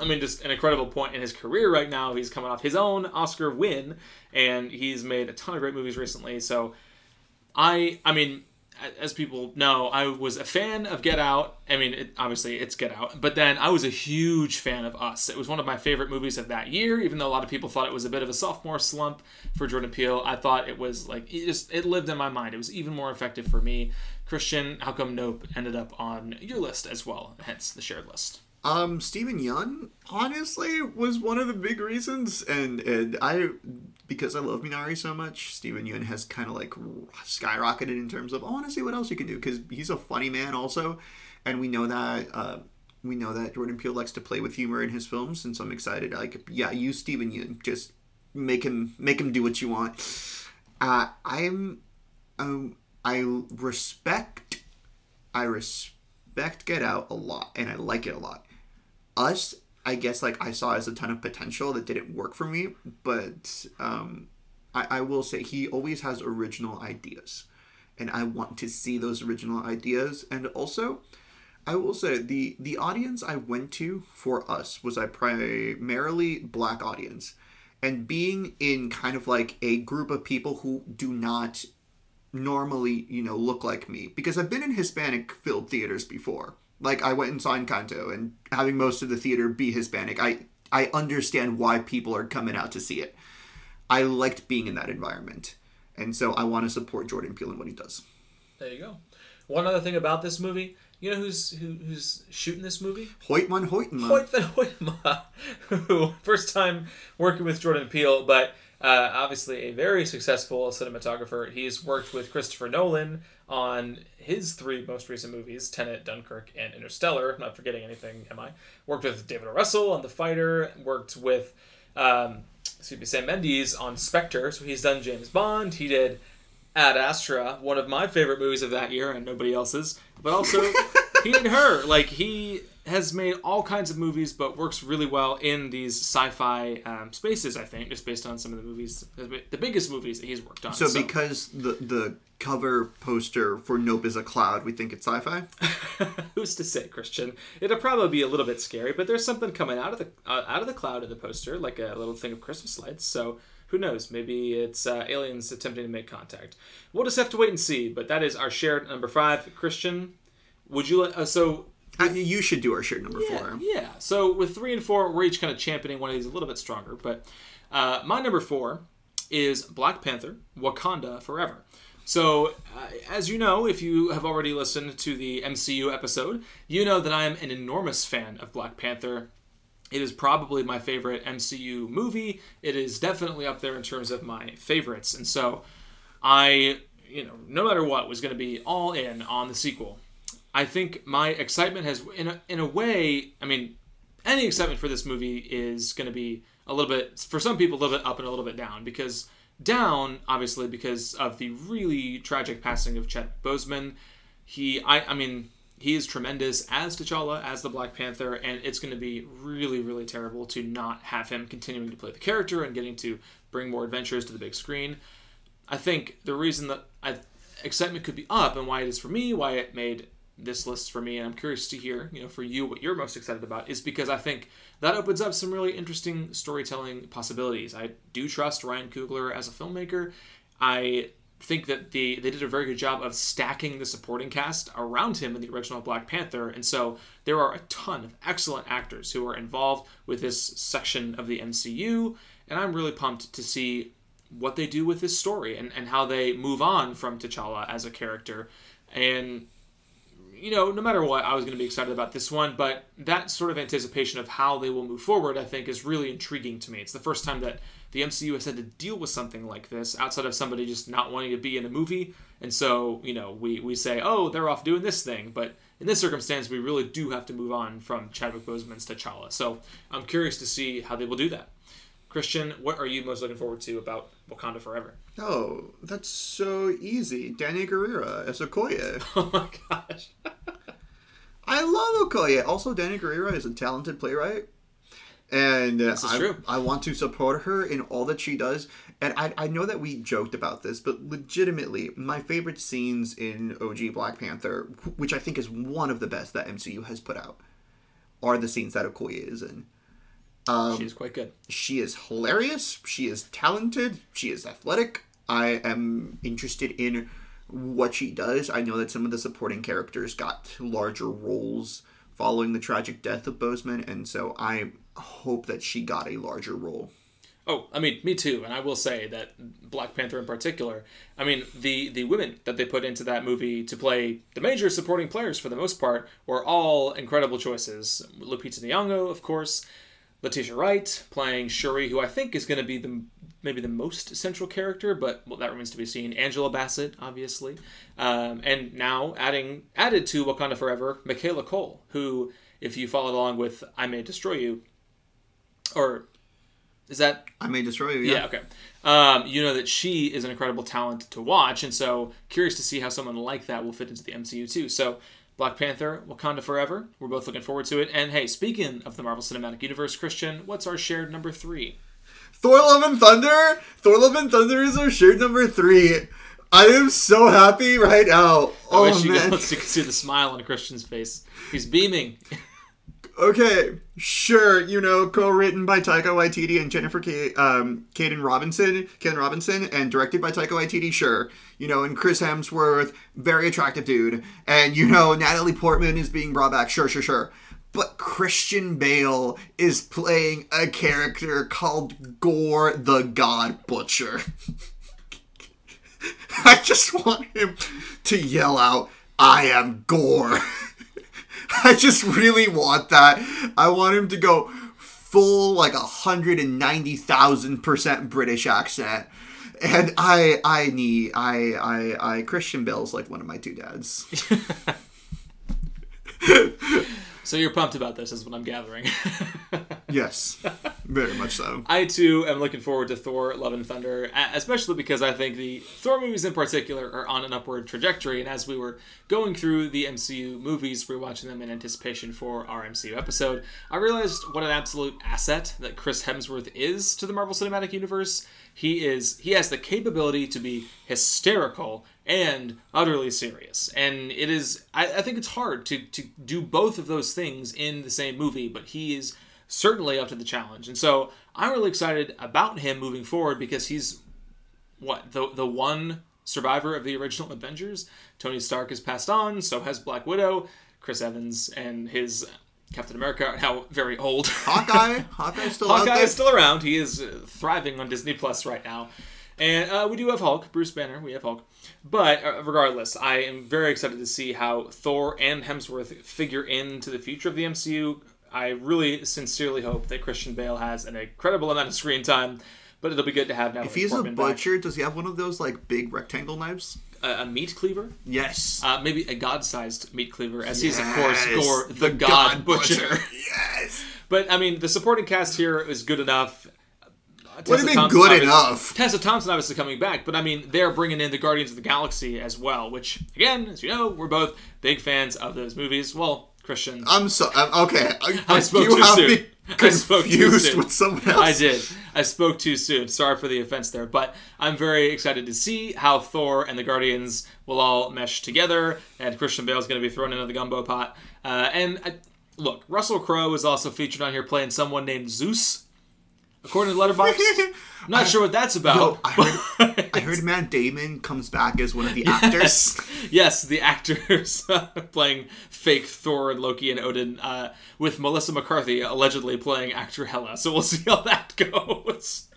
I mean, just an incredible point in his career right now. He's coming off his own Oscar win, and he's made a ton of great movies recently. So, I, I mean, as people know, I was a fan of Get Out. I mean, it, obviously it's Get Out, but then I was a huge fan of Us. It was one of my favorite movies of that year, even though a lot of people thought it was a bit of a sophomore slump for Jordan Peele. I thought it was like it just it lived in my mind. It was even more effective for me. Christian, how come Nope ended up on your list as well? Hence the shared list. Um, Steven Yeun, honestly, was one of the big reasons, and, and I because I love Minari so much, Steven Yeun has kind of like skyrocketed in terms of I want to see what else you can do because he's a funny man also, and we know that uh, we know that Jordan Peele likes to play with humor in his films, and so I'm excited. Like, yeah, use Steven Yeun, just make him make him do what you want. Uh, I'm, um, I respect, I respect Get Out a lot, and I like it a lot. Us I guess like I saw as a ton of potential that didn't work for me, but um, I, I will say he always has original ideas, and I want to see those original ideas. And also, I will say the the audience I went to for us was a primarily black audience, and being in kind of like a group of people who do not normally you know look like me because I've been in Hispanic filled theaters before like I went and saw Encanto, and having most of the theater be Hispanic, I I understand why people are coming out to see it. I liked being in that environment, and so I want to support Jordan Peele and what he does. There you go. One other thing about this movie, you know who's who, who's shooting this movie? Hoytman Hoytema. Hoyte van Hoytema, who first time working with Jordan Peele, but uh, obviously a very successful cinematographer. He's worked with Christopher Nolan on his three most recent movies Tenet, Dunkirk, and Interstellar. I'm not forgetting anything, am I? Worked with David. Russell on The Fighter, worked with um, excuse me, Sam Mendes on Spectre. So he's done James Bond. He did Ad Astra, one of my favorite movies of that year, and nobody else's. But also, he did her. Like, he has made all kinds of movies, but works really well in these sci-fi um, spaces. I think, just based on some of the movies, the biggest movies that he's worked on. So, so. because the the cover poster for Nope is a cloud, we think it's sci-fi. Who's to say, Christian? It'll probably be a little bit scary, but there's something coming out of the uh, out of the cloud in the poster, like a little thing of Christmas lights. So who knows? Maybe it's uh, aliens attempting to make contact. We'll just have to wait and see. But that is our shared number five. Christian, would you let? Uh, so I mean, you should do our shirt number yeah, four. Yeah. So with three and four, we're each kind of championing one of these a little bit stronger. But uh, my number four is Black Panther: Wakanda Forever. So, uh, as you know, if you have already listened to the MCU episode, you know that I am an enormous fan of Black Panther. It is probably my favorite MCU movie. It is definitely up there in terms of my favorites. And so, I, you know, no matter what, was going to be all in on the sequel. I think my excitement has, in a, in a way, I mean, any excitement for this movie is going to be a little bit, for some people, a little bit up and a little bit down because down, obviously, because of the really tragic passing of Chet Boseman. He, I, I mean, he is tremendous as T'Challa, as the Black Panther, and it's going to be really, really terrible to not have him continuing to play the character and getting to bring more adventures to the big screen. I think the reason that I, excitement could be up and why it is for me, why it made this list for me, and I'm curious to hear, you know, for you what you're most excited about, is because I think that opens up some really interesting storytelling possibilities. I do trust Ryan Coogler as a filmmaker. I think that the they did a very good job of stacking the supporting cast around him in the original Black Panther, and so there are a ton of excellent actors who are involved with this section of the MCU, and I'm really pumped to see what they do with this story and, and how they move on from T'Challa as a character. And you know, no matter what, I was going to be excited about this one, but that sort of anticipation of how they will move forward, I think, is really intriguing to me. It's the first time that the MCU has had to deal with something like this outside of somebody just not wanting to be in a movie. And so, you know, we, we say, oh, they're off doing this thing. But in this circumstance, we really do have to move on from Chadwick Boseman's T'Challa. So I'm curious to see how they will do that. Christian, what are you most looking forward to about Wakanda Forever? Oh, that's so easy. Danai Gurira as Okoye. Oh my gosh. I love Okoye. Also, Danai Gurira is a talented playwright. And uh, I, I, want to support her in all that she does. And I, I know that we joked about this, but legitimately, my favorite scenes in OG Black Panther, which I think is one of the best that MCU has put out, are the scenes that Okoye is in. Um, She's quite good. She is hilarious. She is talented. She is athletic. I am interested in what she does. I know that some of the supporting characters got larger roles following the tragic death of Boseman, and so I hope that she got a larger role. Oh, I mean, me too. And I will say that Black Panther in particular, I mean, the the women that they put into that movie to play the major supporting players for the most part were all incredible choices. Lupita Nyong'o, of course, Letitia Wright playing Shuri, who I think is going to be the maybe the most central character, but well, that remains to be seen. Angela Bassett, obviously, um, and now adding added to Wakanda Forever, Michaela Coel, who, if you followed along with "I May Destroy You," or is that I may destroy you. yeah, Yeah. okay. Um, you know that she is an incredible talent to watch, and so curious to see how someone like that will fit into the MCU too. So, Black Panther, Wakanda Forever. We're both looking forward to it. And hey, speaking of the Marvel Cinematic Universe, Christian, what's our shared number three? Thor: Love and Thunder. Thor: Love and Thunder is our shared number three. I am so happy right now. I Oh wish you man. you could see the smile on Christian's face. He's beaming. Okay, sure. You know, co-written by Taika Waititi and Jennifer K- um, Kaytin Robinson, Kaytin Robinson, and directed by Taika Waititi. Sure. You know, and Chris Hemsworth, very attractive dude, and you know Natalie Portman is being brought back. Sure, sure, sure. But Christian Bale is playing a character called Gorr the God Butcher. I just want him to yell out, I am Gorr. I just really want that. I want him to go full like a hundred and ninety thousand percent British accent. And I I need I I I Christian Bale's like one of my two dads. So you're pumped about this, is what I'm gathering. yes. Very much so. I too am looking forward to Thor: Love and Thunder, especially because I think the Thor movies in particular are on an upward trajectory. And as we were going through the MCU movies, rewatching them in anticipation for our MCU episode, I realized what an absolute asset that Chris Hemsworth is to the Marvel Cinematic Universe. He is he has the capability to be hysterical and utterly serious. And it is I, I think it's hard to to do both of those things in the same movie, but he is certainly up to the challenge. And so I'm really excited about him moving forward because he's what the the one survivor of the original Avengers. Tony Stark has passed on, so has Black Widow. Chris Evans and his Captain America are now very old. Hawkeye, Hawkeye's still Hawkeye is still around. He is thriving on Disney Plus right now. And uh, we do have Hulk, Bruce Banner. We have Hulk. But uh, regardless, I am very excited to see how Thor and Hemsworth figure into the future of the MCU. I really sincerely hope that Christian Bale has an incredible amount of screen time, but it'll be good to have now. if he's a butcher, does he have one of those like big rectangle knives? a, a meat cleaver, Yes. uh, maybe a god-sized meat cleaver, as he's of course Gorr, the, God, Butcher. yes. But I mean, the supporting cast here is good enough. What do Tessa you mean Thompson good enough? Tessa Thompson obviously coming back, but I mean they're bringing in the Guardians of the Galaxy as well, which again, as you know, we're both big fans of those movies. Well, Christian, I'm so I'm, okay. I spoke you too soon. I spoke too soon. with someone else. I did. I spoke too soon. Sorry for the offense there, but I'm very excited to see how Thor and the Guardians will all mesh together, and Christian Bale's going to be thrown into the gumbo pot. Uh, and I, look, Russell Crowe is also featured on here playing someone named Zeus, according to Letterboxd. I'm not sure what that's about. Yo, I heard, I heard Matt Damon comes back as one of the actors. Yes, yes, the actors playing fake Thor and Loki and Odin, uh, with Melissa McCarthy allegedly playing actor Hela. So we'll see how that goes.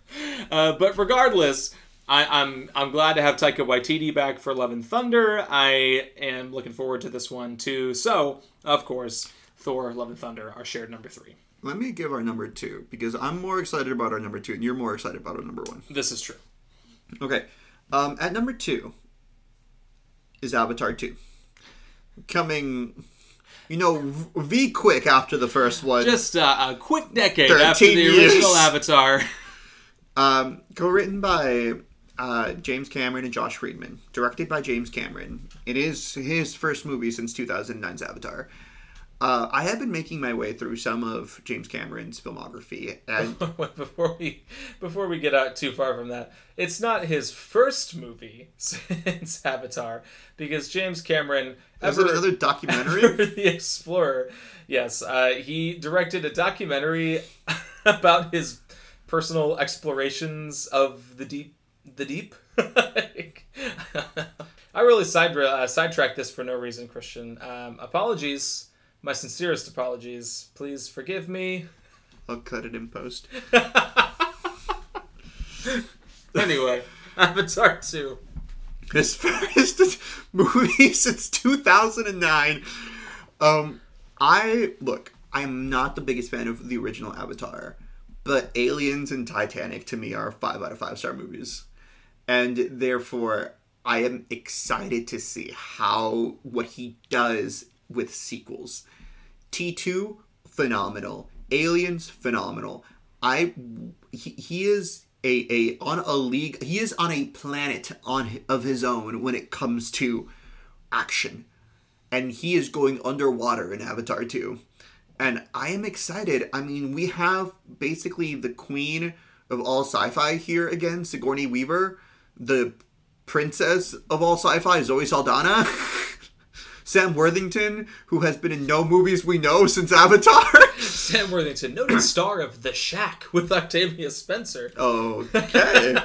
Uh, but regardless, I, I'm I'm glad to have Taika Waititi back for Love and Thunder. I am looking forward to this one too. So of course, Thor, Love and Thunder, are shared number three. Let me give our number two because I'm more excited about our number two, and you're more excited about our number one. This is true. Okay, um, at number two is Avatar two, coming, you know, v quick after the first one. Just uh, a quick decade 13 after the years. original Avatar. Um, co-written by uh, James Cameron and Josh Friedman, directed by James Cameron. It is his first movie since 2009's Avatar. Uh, I have been making my way through some of James Cameron's filmography, and before we before we get out too far from that, it's not his first movie since Avatar because James Cameron ever, another documentary? ever the Explorer, yes, uh, he directed a documentary about his personal explorations of the deep, the deep. I really side uh, sidetracked this for no reason, Christian. Um, apologies, my sincerest apologies. Please forgive me. I'll cut it in post. Anyway, Avatar 2. His first movie since 2009. Um, I look. I'm not the biggest fan of the original Avatar, but Aliens and Titanic to me are five out of five star movies, and therefore I am excited to see how what he does with sequels. T two phenomenal, Aliens phenomenal. I he, he is a, a on a league he is on a planet on of his own when it comes to action. And he is going underwater in avatar 2 and i am excited. I mean we have basically the queen of all sci-fi here again sigourney weaver. The princess of all sci-fi zoe saldana sam worthington who has been in no movies we know since avatar Sam Worthington, noted star of The Shack with Octavia Spencer. Okay.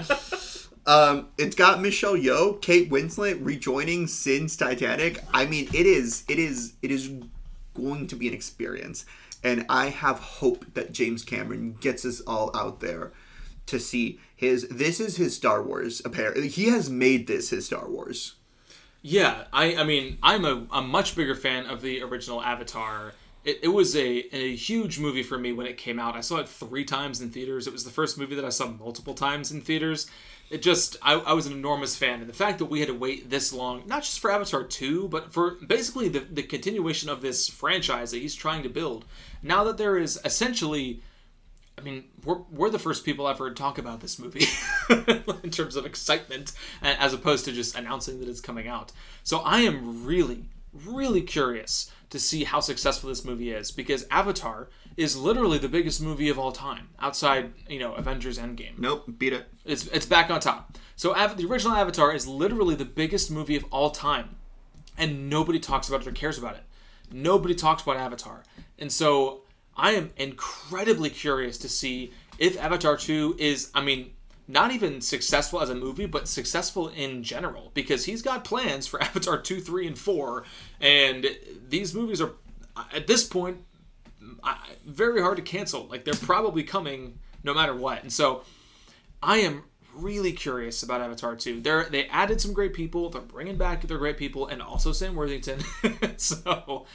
um, it's got Michelle Yeoh, Kate Winslet rejoining since Titanic. I mean, it is, it is, it is going to be an experience, and I have hope that James Cameron gets us all out there to see his. This is his Star Wars. Apparently, he has made this his Star Wars. Yeah, I, I mean, I'm a, a much bigger fan of the original Avatar. It, it was a, a huge movie for me when it came out. I saw it three times in theaters. It was the first movie that I saw multiple times in theaters. It just, I, I was an enormous fan. And the fact that we had to wait this long, not just for Avatar 2, but for basically the, the continuation of this franchise that he's trying to build. Now that there is essentially I mean, we're, we're the first people I've heard talk about this movie in terms of excitement, as opposed to just announcing that it's coming out. So I am really, really curious to see how successful this movie is because Avatar is literally the biggest movie of all time outside, you know, Avengers Endgame. Nope, beat it. It's it's back on top. So Av- the original Avatar is literally the biggest movie of all time, and nobody talks about it or cares about it. Nobody talks about Avatar, and so I am incredibly curious to see if Avatar 2 is, I mean, not even successful as a movie, but successful in general, because he's got plans for Avatar 2, 3, and 4, and these movies are, at this point, very hard to cancel. Like, they're probably coming no matter what. And so, I am really curious about Avatar 2. They're, they added some great people, they're bringing back their great people, and also Sam Worthington. so,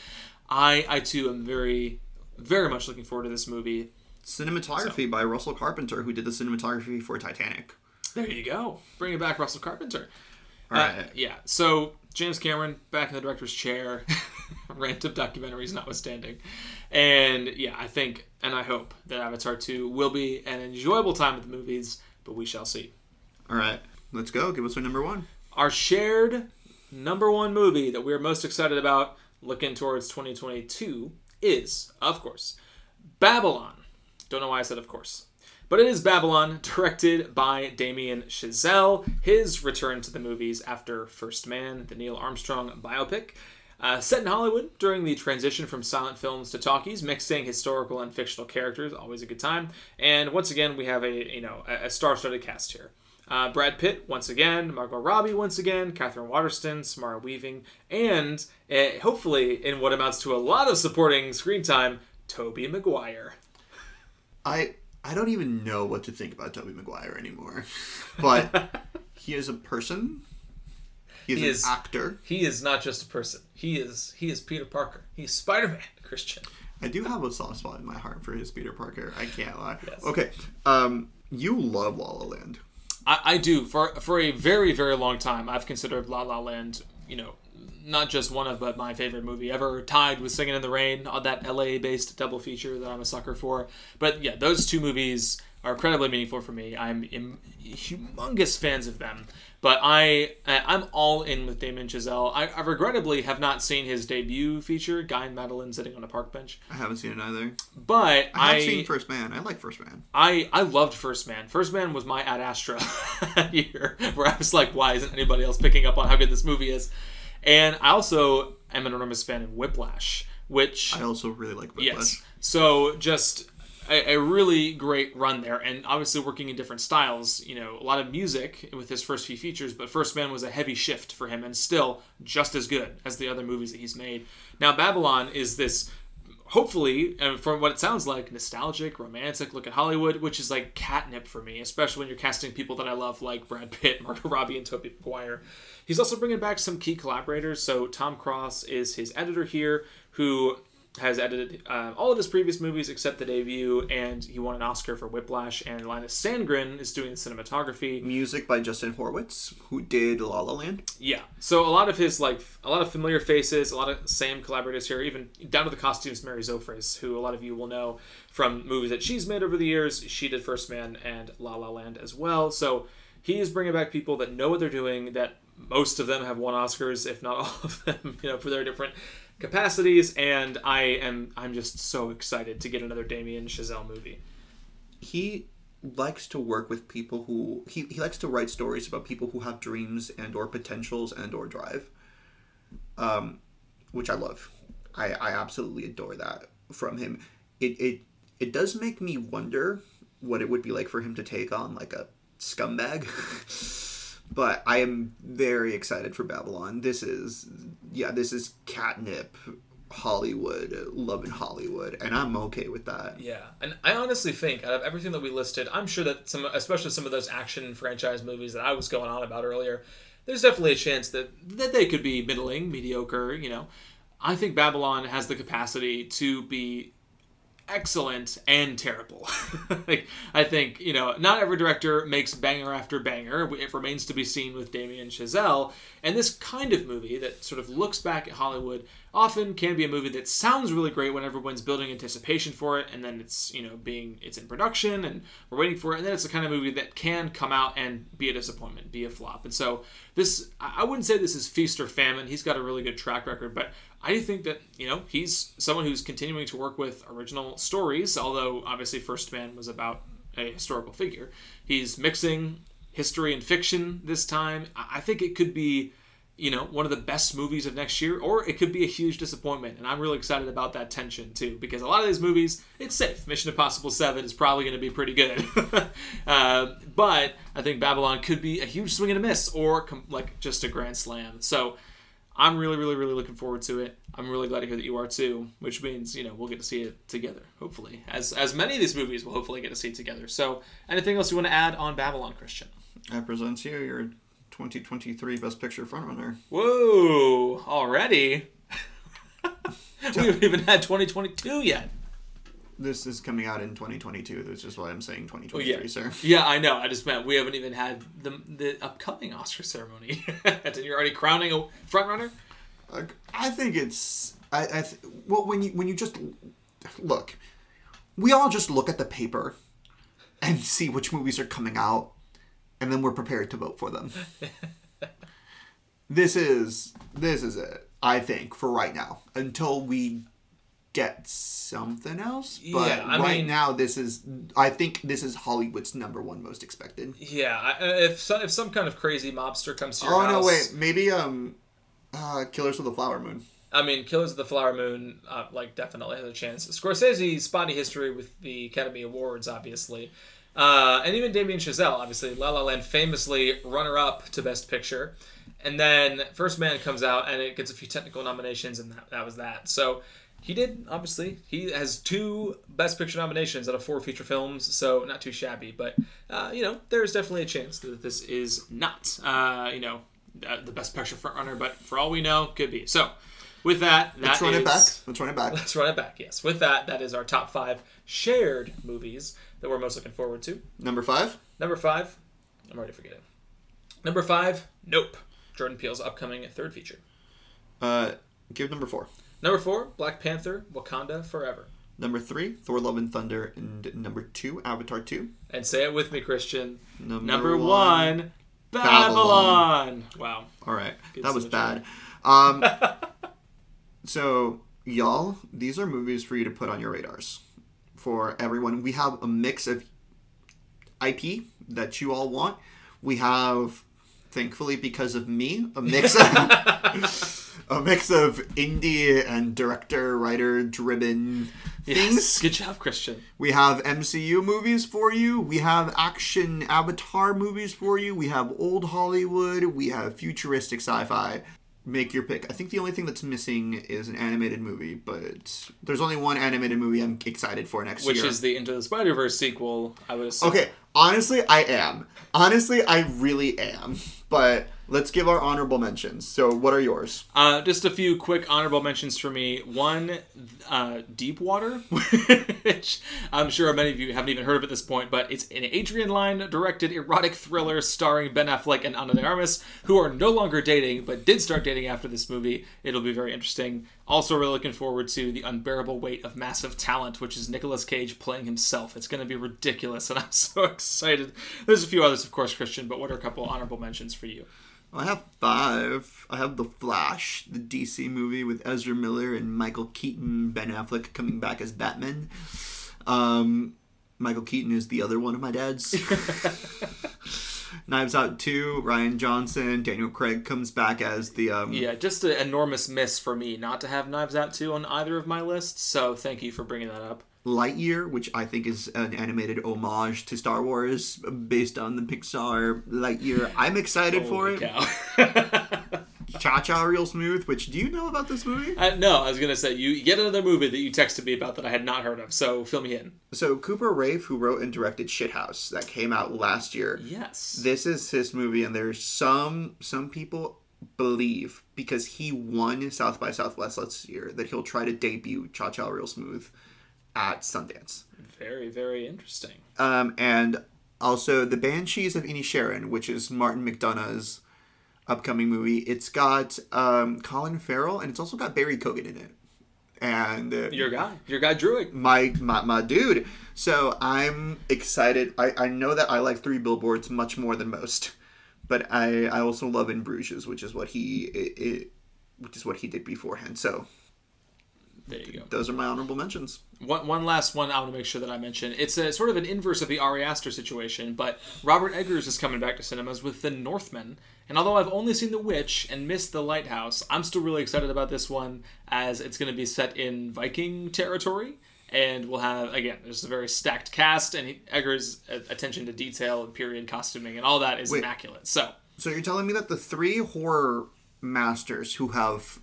I, I too am very, very much looking forward to this movie. Cinematography so. by Russell Carpenter, who did the cinematography for Titanic. There you go. Bringing back Russell Carpenter. All right. Uh, yeah. So James Cameron back in the director's chair, random documentaries notwithstanding, and yeah, I think and I hope that Avatar two will be an enjoyable time at the movies, but we shall see. All right, let's go. Give us our number one. Our shared number one movie that we're most excited about looking towards 2022 is, of course, Babylon. Don't know why I said of course. But it is Babylon, directed by Damien Chazelle. His return to the movies after First Man, the Neil Armstrong biopic. Uh, set in Hollywood during the transition from silent films to talkies, mixing historical and fictional characters, always a good time. And once again, we have a you know a, star-studded cast here. Uh, Brad Pitt once again, Margot Robbie once again, Katherine Waterston, Samara Weaving, and uh, hopefully in what amounts to a lot of supporting screen time, Tobey Maguire. I I don't even know what to think about Tobey Maguire anymore. But he is a person. He is he an is, actor. He is not just a person. He is he is Peter Parker. He's Spider Man, Christian. I do have a soft spot in my heart for his Peter Parker. I can't lie. Yes. Okay. Um, you love La La Land. I, I do. For for a very, very long time I've considered La La Land, you know, not just one of but my favorite movie ever, tied with Singing in the Rain on that LA based double feature that I'm a sucker for. But yeah, those two movies are incredibly meaningful for me. I'm Im- humongous fans of them. But I I'm all in with Damien Chazelle. I, I, regrettably have not seen his debut feature, Guy and Madeline sitting on a park bench. I haven't seen it either. But I have I, seen First Man. I like First Man. I I loved First Man. First Man was my Ad Astra year, where I was like, why isn't anybody else picking up on how good this movie is? And I also am an enormous fan of Whiplash, which I also really like Whiplash. Yes. So just a, a, really great run there, and obviously working in different styles. You know, a lot of music with his first few features, but First Man was a heavy shift for him, and still just as good as the other movies that he's made. Now, Babylon is this hopefully, and from what it sounds like, nostalgic, romantic look at Hollywood, which is like catnip for me, especially when you're casting people that I love, like Brad Pitt, Margot Robbie, and Tobey Maguire. He's also bringing back some key collaborators. So Tom Cross is his editor here, who has edited uh, all of his previous movies except the debut, and he won an Oscar for Whiplash. And Linus Sandgren is doing the cinematography. Music by Justin Horwitz, who did La La Land. Yeah, so a lot of his like a lot of familiar faces, a lot of same collaborators here, even down to the costumes. Mary Zophres, who a lot of you will know from movies that she's made over the years. She did First Man and La La Land as well. So he is bringing back people that know what they're doing. That most of them have won Oscars, if not all of them, you know, for their different capacities. And I am I'm just so excited to get another Damien Chazelle movie. He likes to work with people who he, he likes to write stories about people who have dreams and or potentials and or drive um, which i love I, I absolutely adore that from him it, it it does make me wonder what it would be like for him to take on like a scumbag but i am very excited for babylon this is yeah this is catnip hollywood love in hollywood and i'm okay with that Yeah, and I honestly think out of everything that we listed, I'm sure that some, especially some of those action franchise movies that I was going on about earlier, there's definitely a chance that that they could be middling, mediocre. You know, I think Babylon has the capacity to be excellent and terrible. like I think you know, not every director makes banger after banger. It remains to be seen with Damien Chazelle. And this kind of movie that sort of looks back at Hollywood often can be a movie that sounds really great when everyone's building anticipation for it, and then it's you know being it's in production and we're waiting for it, and then it's the kind of movie that can come out and be a disappointment, be a flop. And so this, I wouldn't say this is feast or famine. He's got a really good track record, but I do think that you know he's someone who's continuing to work with original stories. Although obviously First Man was about a historical figure, he's mixing history and fiction this time. I think it could be you know one of the best movies of next year, or it could be a huge disappointment. And I'm really excited about that tension too, because a lot of these movies it's safe. Mission Impossible Seven is probably going to be pretty good, uh, but I think Babylon could be a huge swing and a miss, or com- like just a grand slam. So. I'm really, really, really looking forward to it. I'm really glad to hear that you are too, which means you know we'll get to see it together. Hopefully, as as many of these movies, we'll hopefully get to see together. So, anything else you want to add on Babylon, Christian? I present you your 2023 Best Picture frontrunner. Whoa! Already, we haven't even had 2022 yet. This is coming out in 2022. That's just why I'm saying 2023, yeah. sir. Yeah, I know. I just meant we haven't even had the the upcoming Oscar ceremony, and you're already crowning a frontrunner. Uh, I think it's I, I th- well when you when you just look, we all just look at the paper and see which movies are coming out, and then we're prepared to vote for them. this is this is it. I think for right now until we get something else. But Yeah, right mean- now this is I think this is Hollywood's number one most expected. Yeah, if so, if some kind of crazy mobster comes to your Oh house, no, wait, maybe um, uh, Killers of the Flower Moon. I mean, Killers of the Flower Moon, uh, like definitely has a chance. Scorsese's spotty history with the Academy Awards, obviously, uh, and even Damien Chazelle, obviously, La La Land famously runner-up to Best Picture, and then First Man comes out and it gets a few technical nominations, and that, that was that. So he did obviously he has two Best Picture nominations out of four feature films, so not too shabby. But uh, you know, there's definitely a chance that this is not uh, you know the Best Picture frontrunner, but for all we know, could be. So. With that, that Let's run it is- back. Let's run it back. Let's run it back. Yes. With that, that is our top five shared movies that we're most looking forward to. Number five. Number five, I'm already forgetting. Number five, Nope. Jordan Peele's upcoming third feature. Uh, give number four. Number four, Black Panther: Wakanda Forever. Number three, Thor: Love and Thunder, and number two, Avatar two. And say it with me, Christian. Number, Number one, Babylon. Wow. All right, Good that was bad. Um, so y'all, these are movies for you to put on your radars. For everyone, we have a mix of IP that you all want. We have, thankfully, because of me, a mix of a mix of indie and director, writer driven Yes. things. Good job, Christian. We have MCU movies for you. We have action Avatar movies for you. We have old Hollywood. We have futuristic sci fi. Make your pick. I think the only thing that's missing is an animated movie, but there's only one animated movie I'm excited for next Which year. Which is the Into the Spider Verse sequel. I would assume. okay, honestly, I am. Honestly, I really am. But let's give our honorable mentions. So, what are yours? Uh, just a few quick honorable mentions for me. One, uh, Deep Water, which I'm sure many of you haven't even heard of at this point, but it's an Adrian Lyne directed erotic thriller starring Ben Affleck and Ana de Armas, who are no longer dating, but did start dating after this movie. It'll be very interesting. Also, really looking forward to The Unbearable Weight of Massive Talent, which is Nicolas Cage playing himself. It's going to be ridiculous, and I'm so excited. There's a few others, of course, Christian, but what are a couple honorable mentions for you? I have five. I have The Flash, the DC movie with Ezra Miller and Michael Keaton, Ben Affleck coming back as Batman. Um, Michael Keaton is the other one of my dads. Knives Out 2, Rian Johnson, Daniel Craig comes back as the. Um, Yeah, just an enormous miss for me not to have Knives Out 2 on either of my lists, so thank you for bringing that up. Lightyear, which I think is an animated homage to Star Wars based on the Pixar Lightyear. I'm excited for it. Cha Cha Real Smooth, which do you know about this movie? Uh, no, I was gonna say you get another movie that you texted me about that I had not heard of. So fill me in. So Cooper Raiff, who wrote and directed Shithouse, that came out last year. Yes. This is his movie, and there's some some people believe because he won South by Southwest last year that he'll try to debut Cha Cha Real Smooth at Sundance. Very, very interesting. Um, and also the Banshees of Inisherin, which is Martin McDonagh's upcoming movie. It's got um, Colin Farrell, and it's also got Barry Keoghan in it. And uh, Your guy, your guy Druid. my, my my dude. So I'm excited. I, I know that I like Three Billboards much more than most, but I I also love In Bruges, which is what he it, it, which is what he did beforehand. So There you go. those are my honorable mentions. One, one last one I want to make sure that I mention. It's a sort of an inverse of the Ari Aster situation, but Robert Eggers is coming back to cinemas with The Northman. And although I've only seen The Witch and missed The Lighthouse, I'm still really excited about this one as it's going to be set in Viking territory. And we'll have, again, there's a very stacked cast, and he, Eggers' attention to detail and period costuming and all that is Wait. immaculate. So, So you're telling me that the three horror masters who have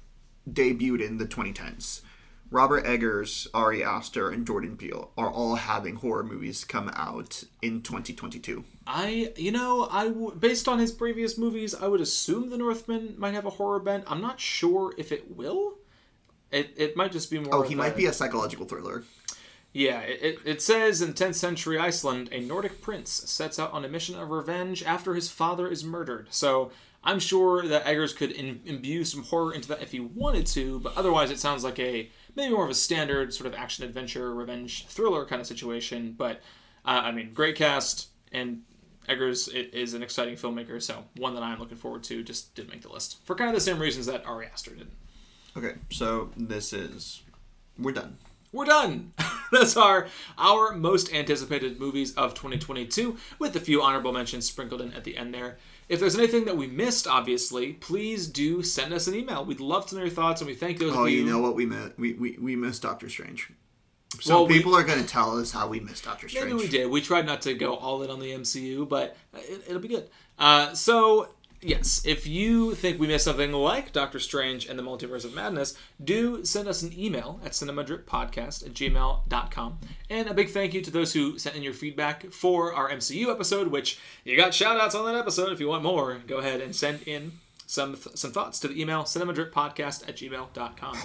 debuted in the 2010s, Robert Eggers, Ari Aster, and Jordan Peele, are all having horror movies come out in 2022. I, you know, I w- based on his previous movies, I would assume The Northman might have a horror bent. I'm not sure if it will. It, it might just be more. Oh, he a- might be a psychological thriller. Yeah, it, it- it says in 10th century Iceland, a Nordic prince sets out on a mission of revenge after his father is murdered. So I'm sure that Eggers could in, imbue some horror into that if he wanted to, but otherwise it sounds like a maybe more of a standard sort of action adventure revenge thriller kind of situation. But uh, I mean, great cast and. Eggers is an exciting filmmaker, so one that I'm looking forward to. Just didn't make the list for kind of the same reasons that Ari Aster did. Okay, so this is we're done. we're done. That's our our most anticipated movies of 2022, with a few honorable mentions sprinkled in at the end there. If there's anything that we missed, obviously, please do send us an email. We'd love to know your thoughts, and we thank those Oh, you. you know what we missed? We we, we missed Doctor Strange. So Well, we- people are going to tell us how we missed Doctor Strange. Maybe we did. We tried not to go all in on the MCU, but it, it'll be good. Uh, so, yes, if you think we missed something like Doctor Strange and the Multiverse of Madness, do send us an email at cinemadrippodcast at gmail.com. And a big thank you to those who sent in your feedback for our MCU episode, which you got shout outs on that episode. If you want more, go ahead and send in some, some thoughts to the email cinemadrippodcast at gmail.com.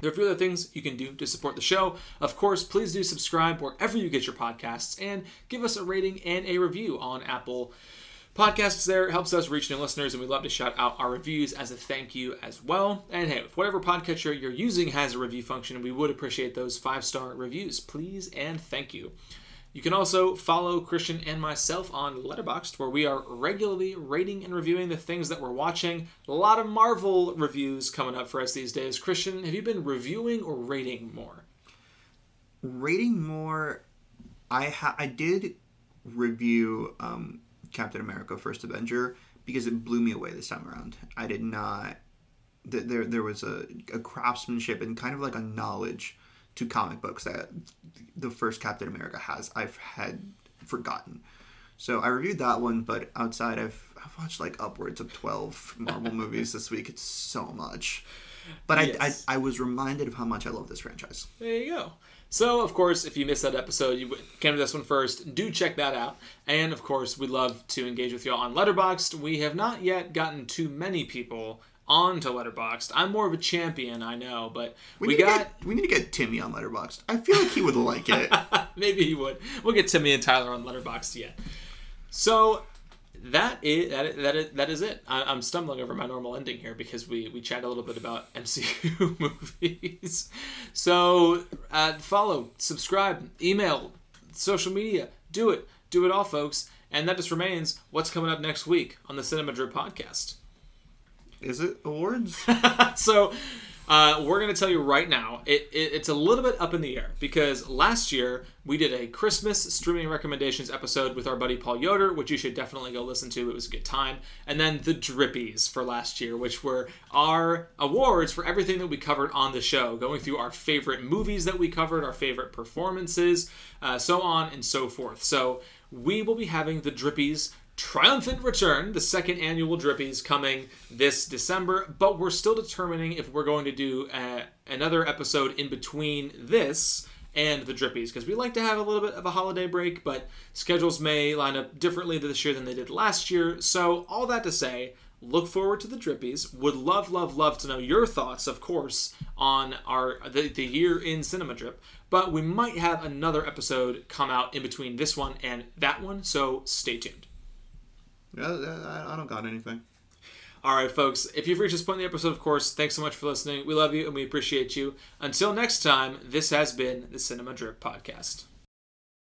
There are a few other things you can do to support the show. Of course, please do subscribe wherever you get your podcasts and give us a rating and a review on Apple Podcasts. There it helps us reach new listeners, and we love to shout out our reviews as a thank you as well. And hey, if whatever podcatcher you're using has a review function, we would appreciate those five star reviews, please and thank you. You can also follow Christian and myself on Letterboxd, where we are regularly rating and reviewing the things that we're watching. A lot of Marvel reviews coming up for us these days. Christian, have you been reviewing or rating more? Rating more. I ha- I did review um, Captain America: First Avenger because it blew me away this time around. I did not. th- There there was a, a craftsmanship and kind of like a knowledge to comic books that the first Captain America has. I've had forgotten. So I reviewed that one, but outside I've I've watched like upwards of twelve Marvel movies this week. It's so much. But I, I I was reminded of how much I love this franchise. There you go. So, of course, if you missed that episode, you came to this one first, do check that out. And, of course, we'd love to engage with y'all on Letterboxd. We have not yet gotten too many people onto Letterboxd. I'm more of a champion, I know, but we, need got... to get, we need to get Timmy on Letterboxd. I feel like he would like it. Maybe he would. We'll get Timmy and Tyler on Letterboxd yet. So that is that is, that is, that is it. I, am stumbling over my normal ending here because we we chat a little bit about MCU movies. So uh, follow, subscribe, email, social media, do it, do it all, folks. And that just remains what's coming up next week on the Cinema Drip podcast. Is it awards? so uh, we're going to tell you right now, it, it, it's a little bit up in the air because last year we did a Christmas streaming recommendations episode with our buddy Paul Yoder, which you should definitely go listen to. It was a good time. And then the Drippies for last year, which were our awards for everything that we covered on the show, going through our favorite movies that we covered, our favorite performances, uh, so on and so forth. So we will be having the Drippies triumphant return, the second annual Drippies coming this December, but we're still determining if we're going to do uh, another episode in between this and the Drippies because we like to have a little bit of a holiday break, but schedules may line up differently this year than they did last year. So, all that to say, look forward to the Drippies. Would love, love, love to know your thoughts, of course, on our the, the year in Cinema Drip. But we might have another episode come out in between this one and that one, so stay tuned. Yeah, I don't got anything. All right, folks. If you've reached this point in the episode, of course, thanks so much for listening. We love you and we appreciate you. Until next time, this has been the Cinema Drip Podcast.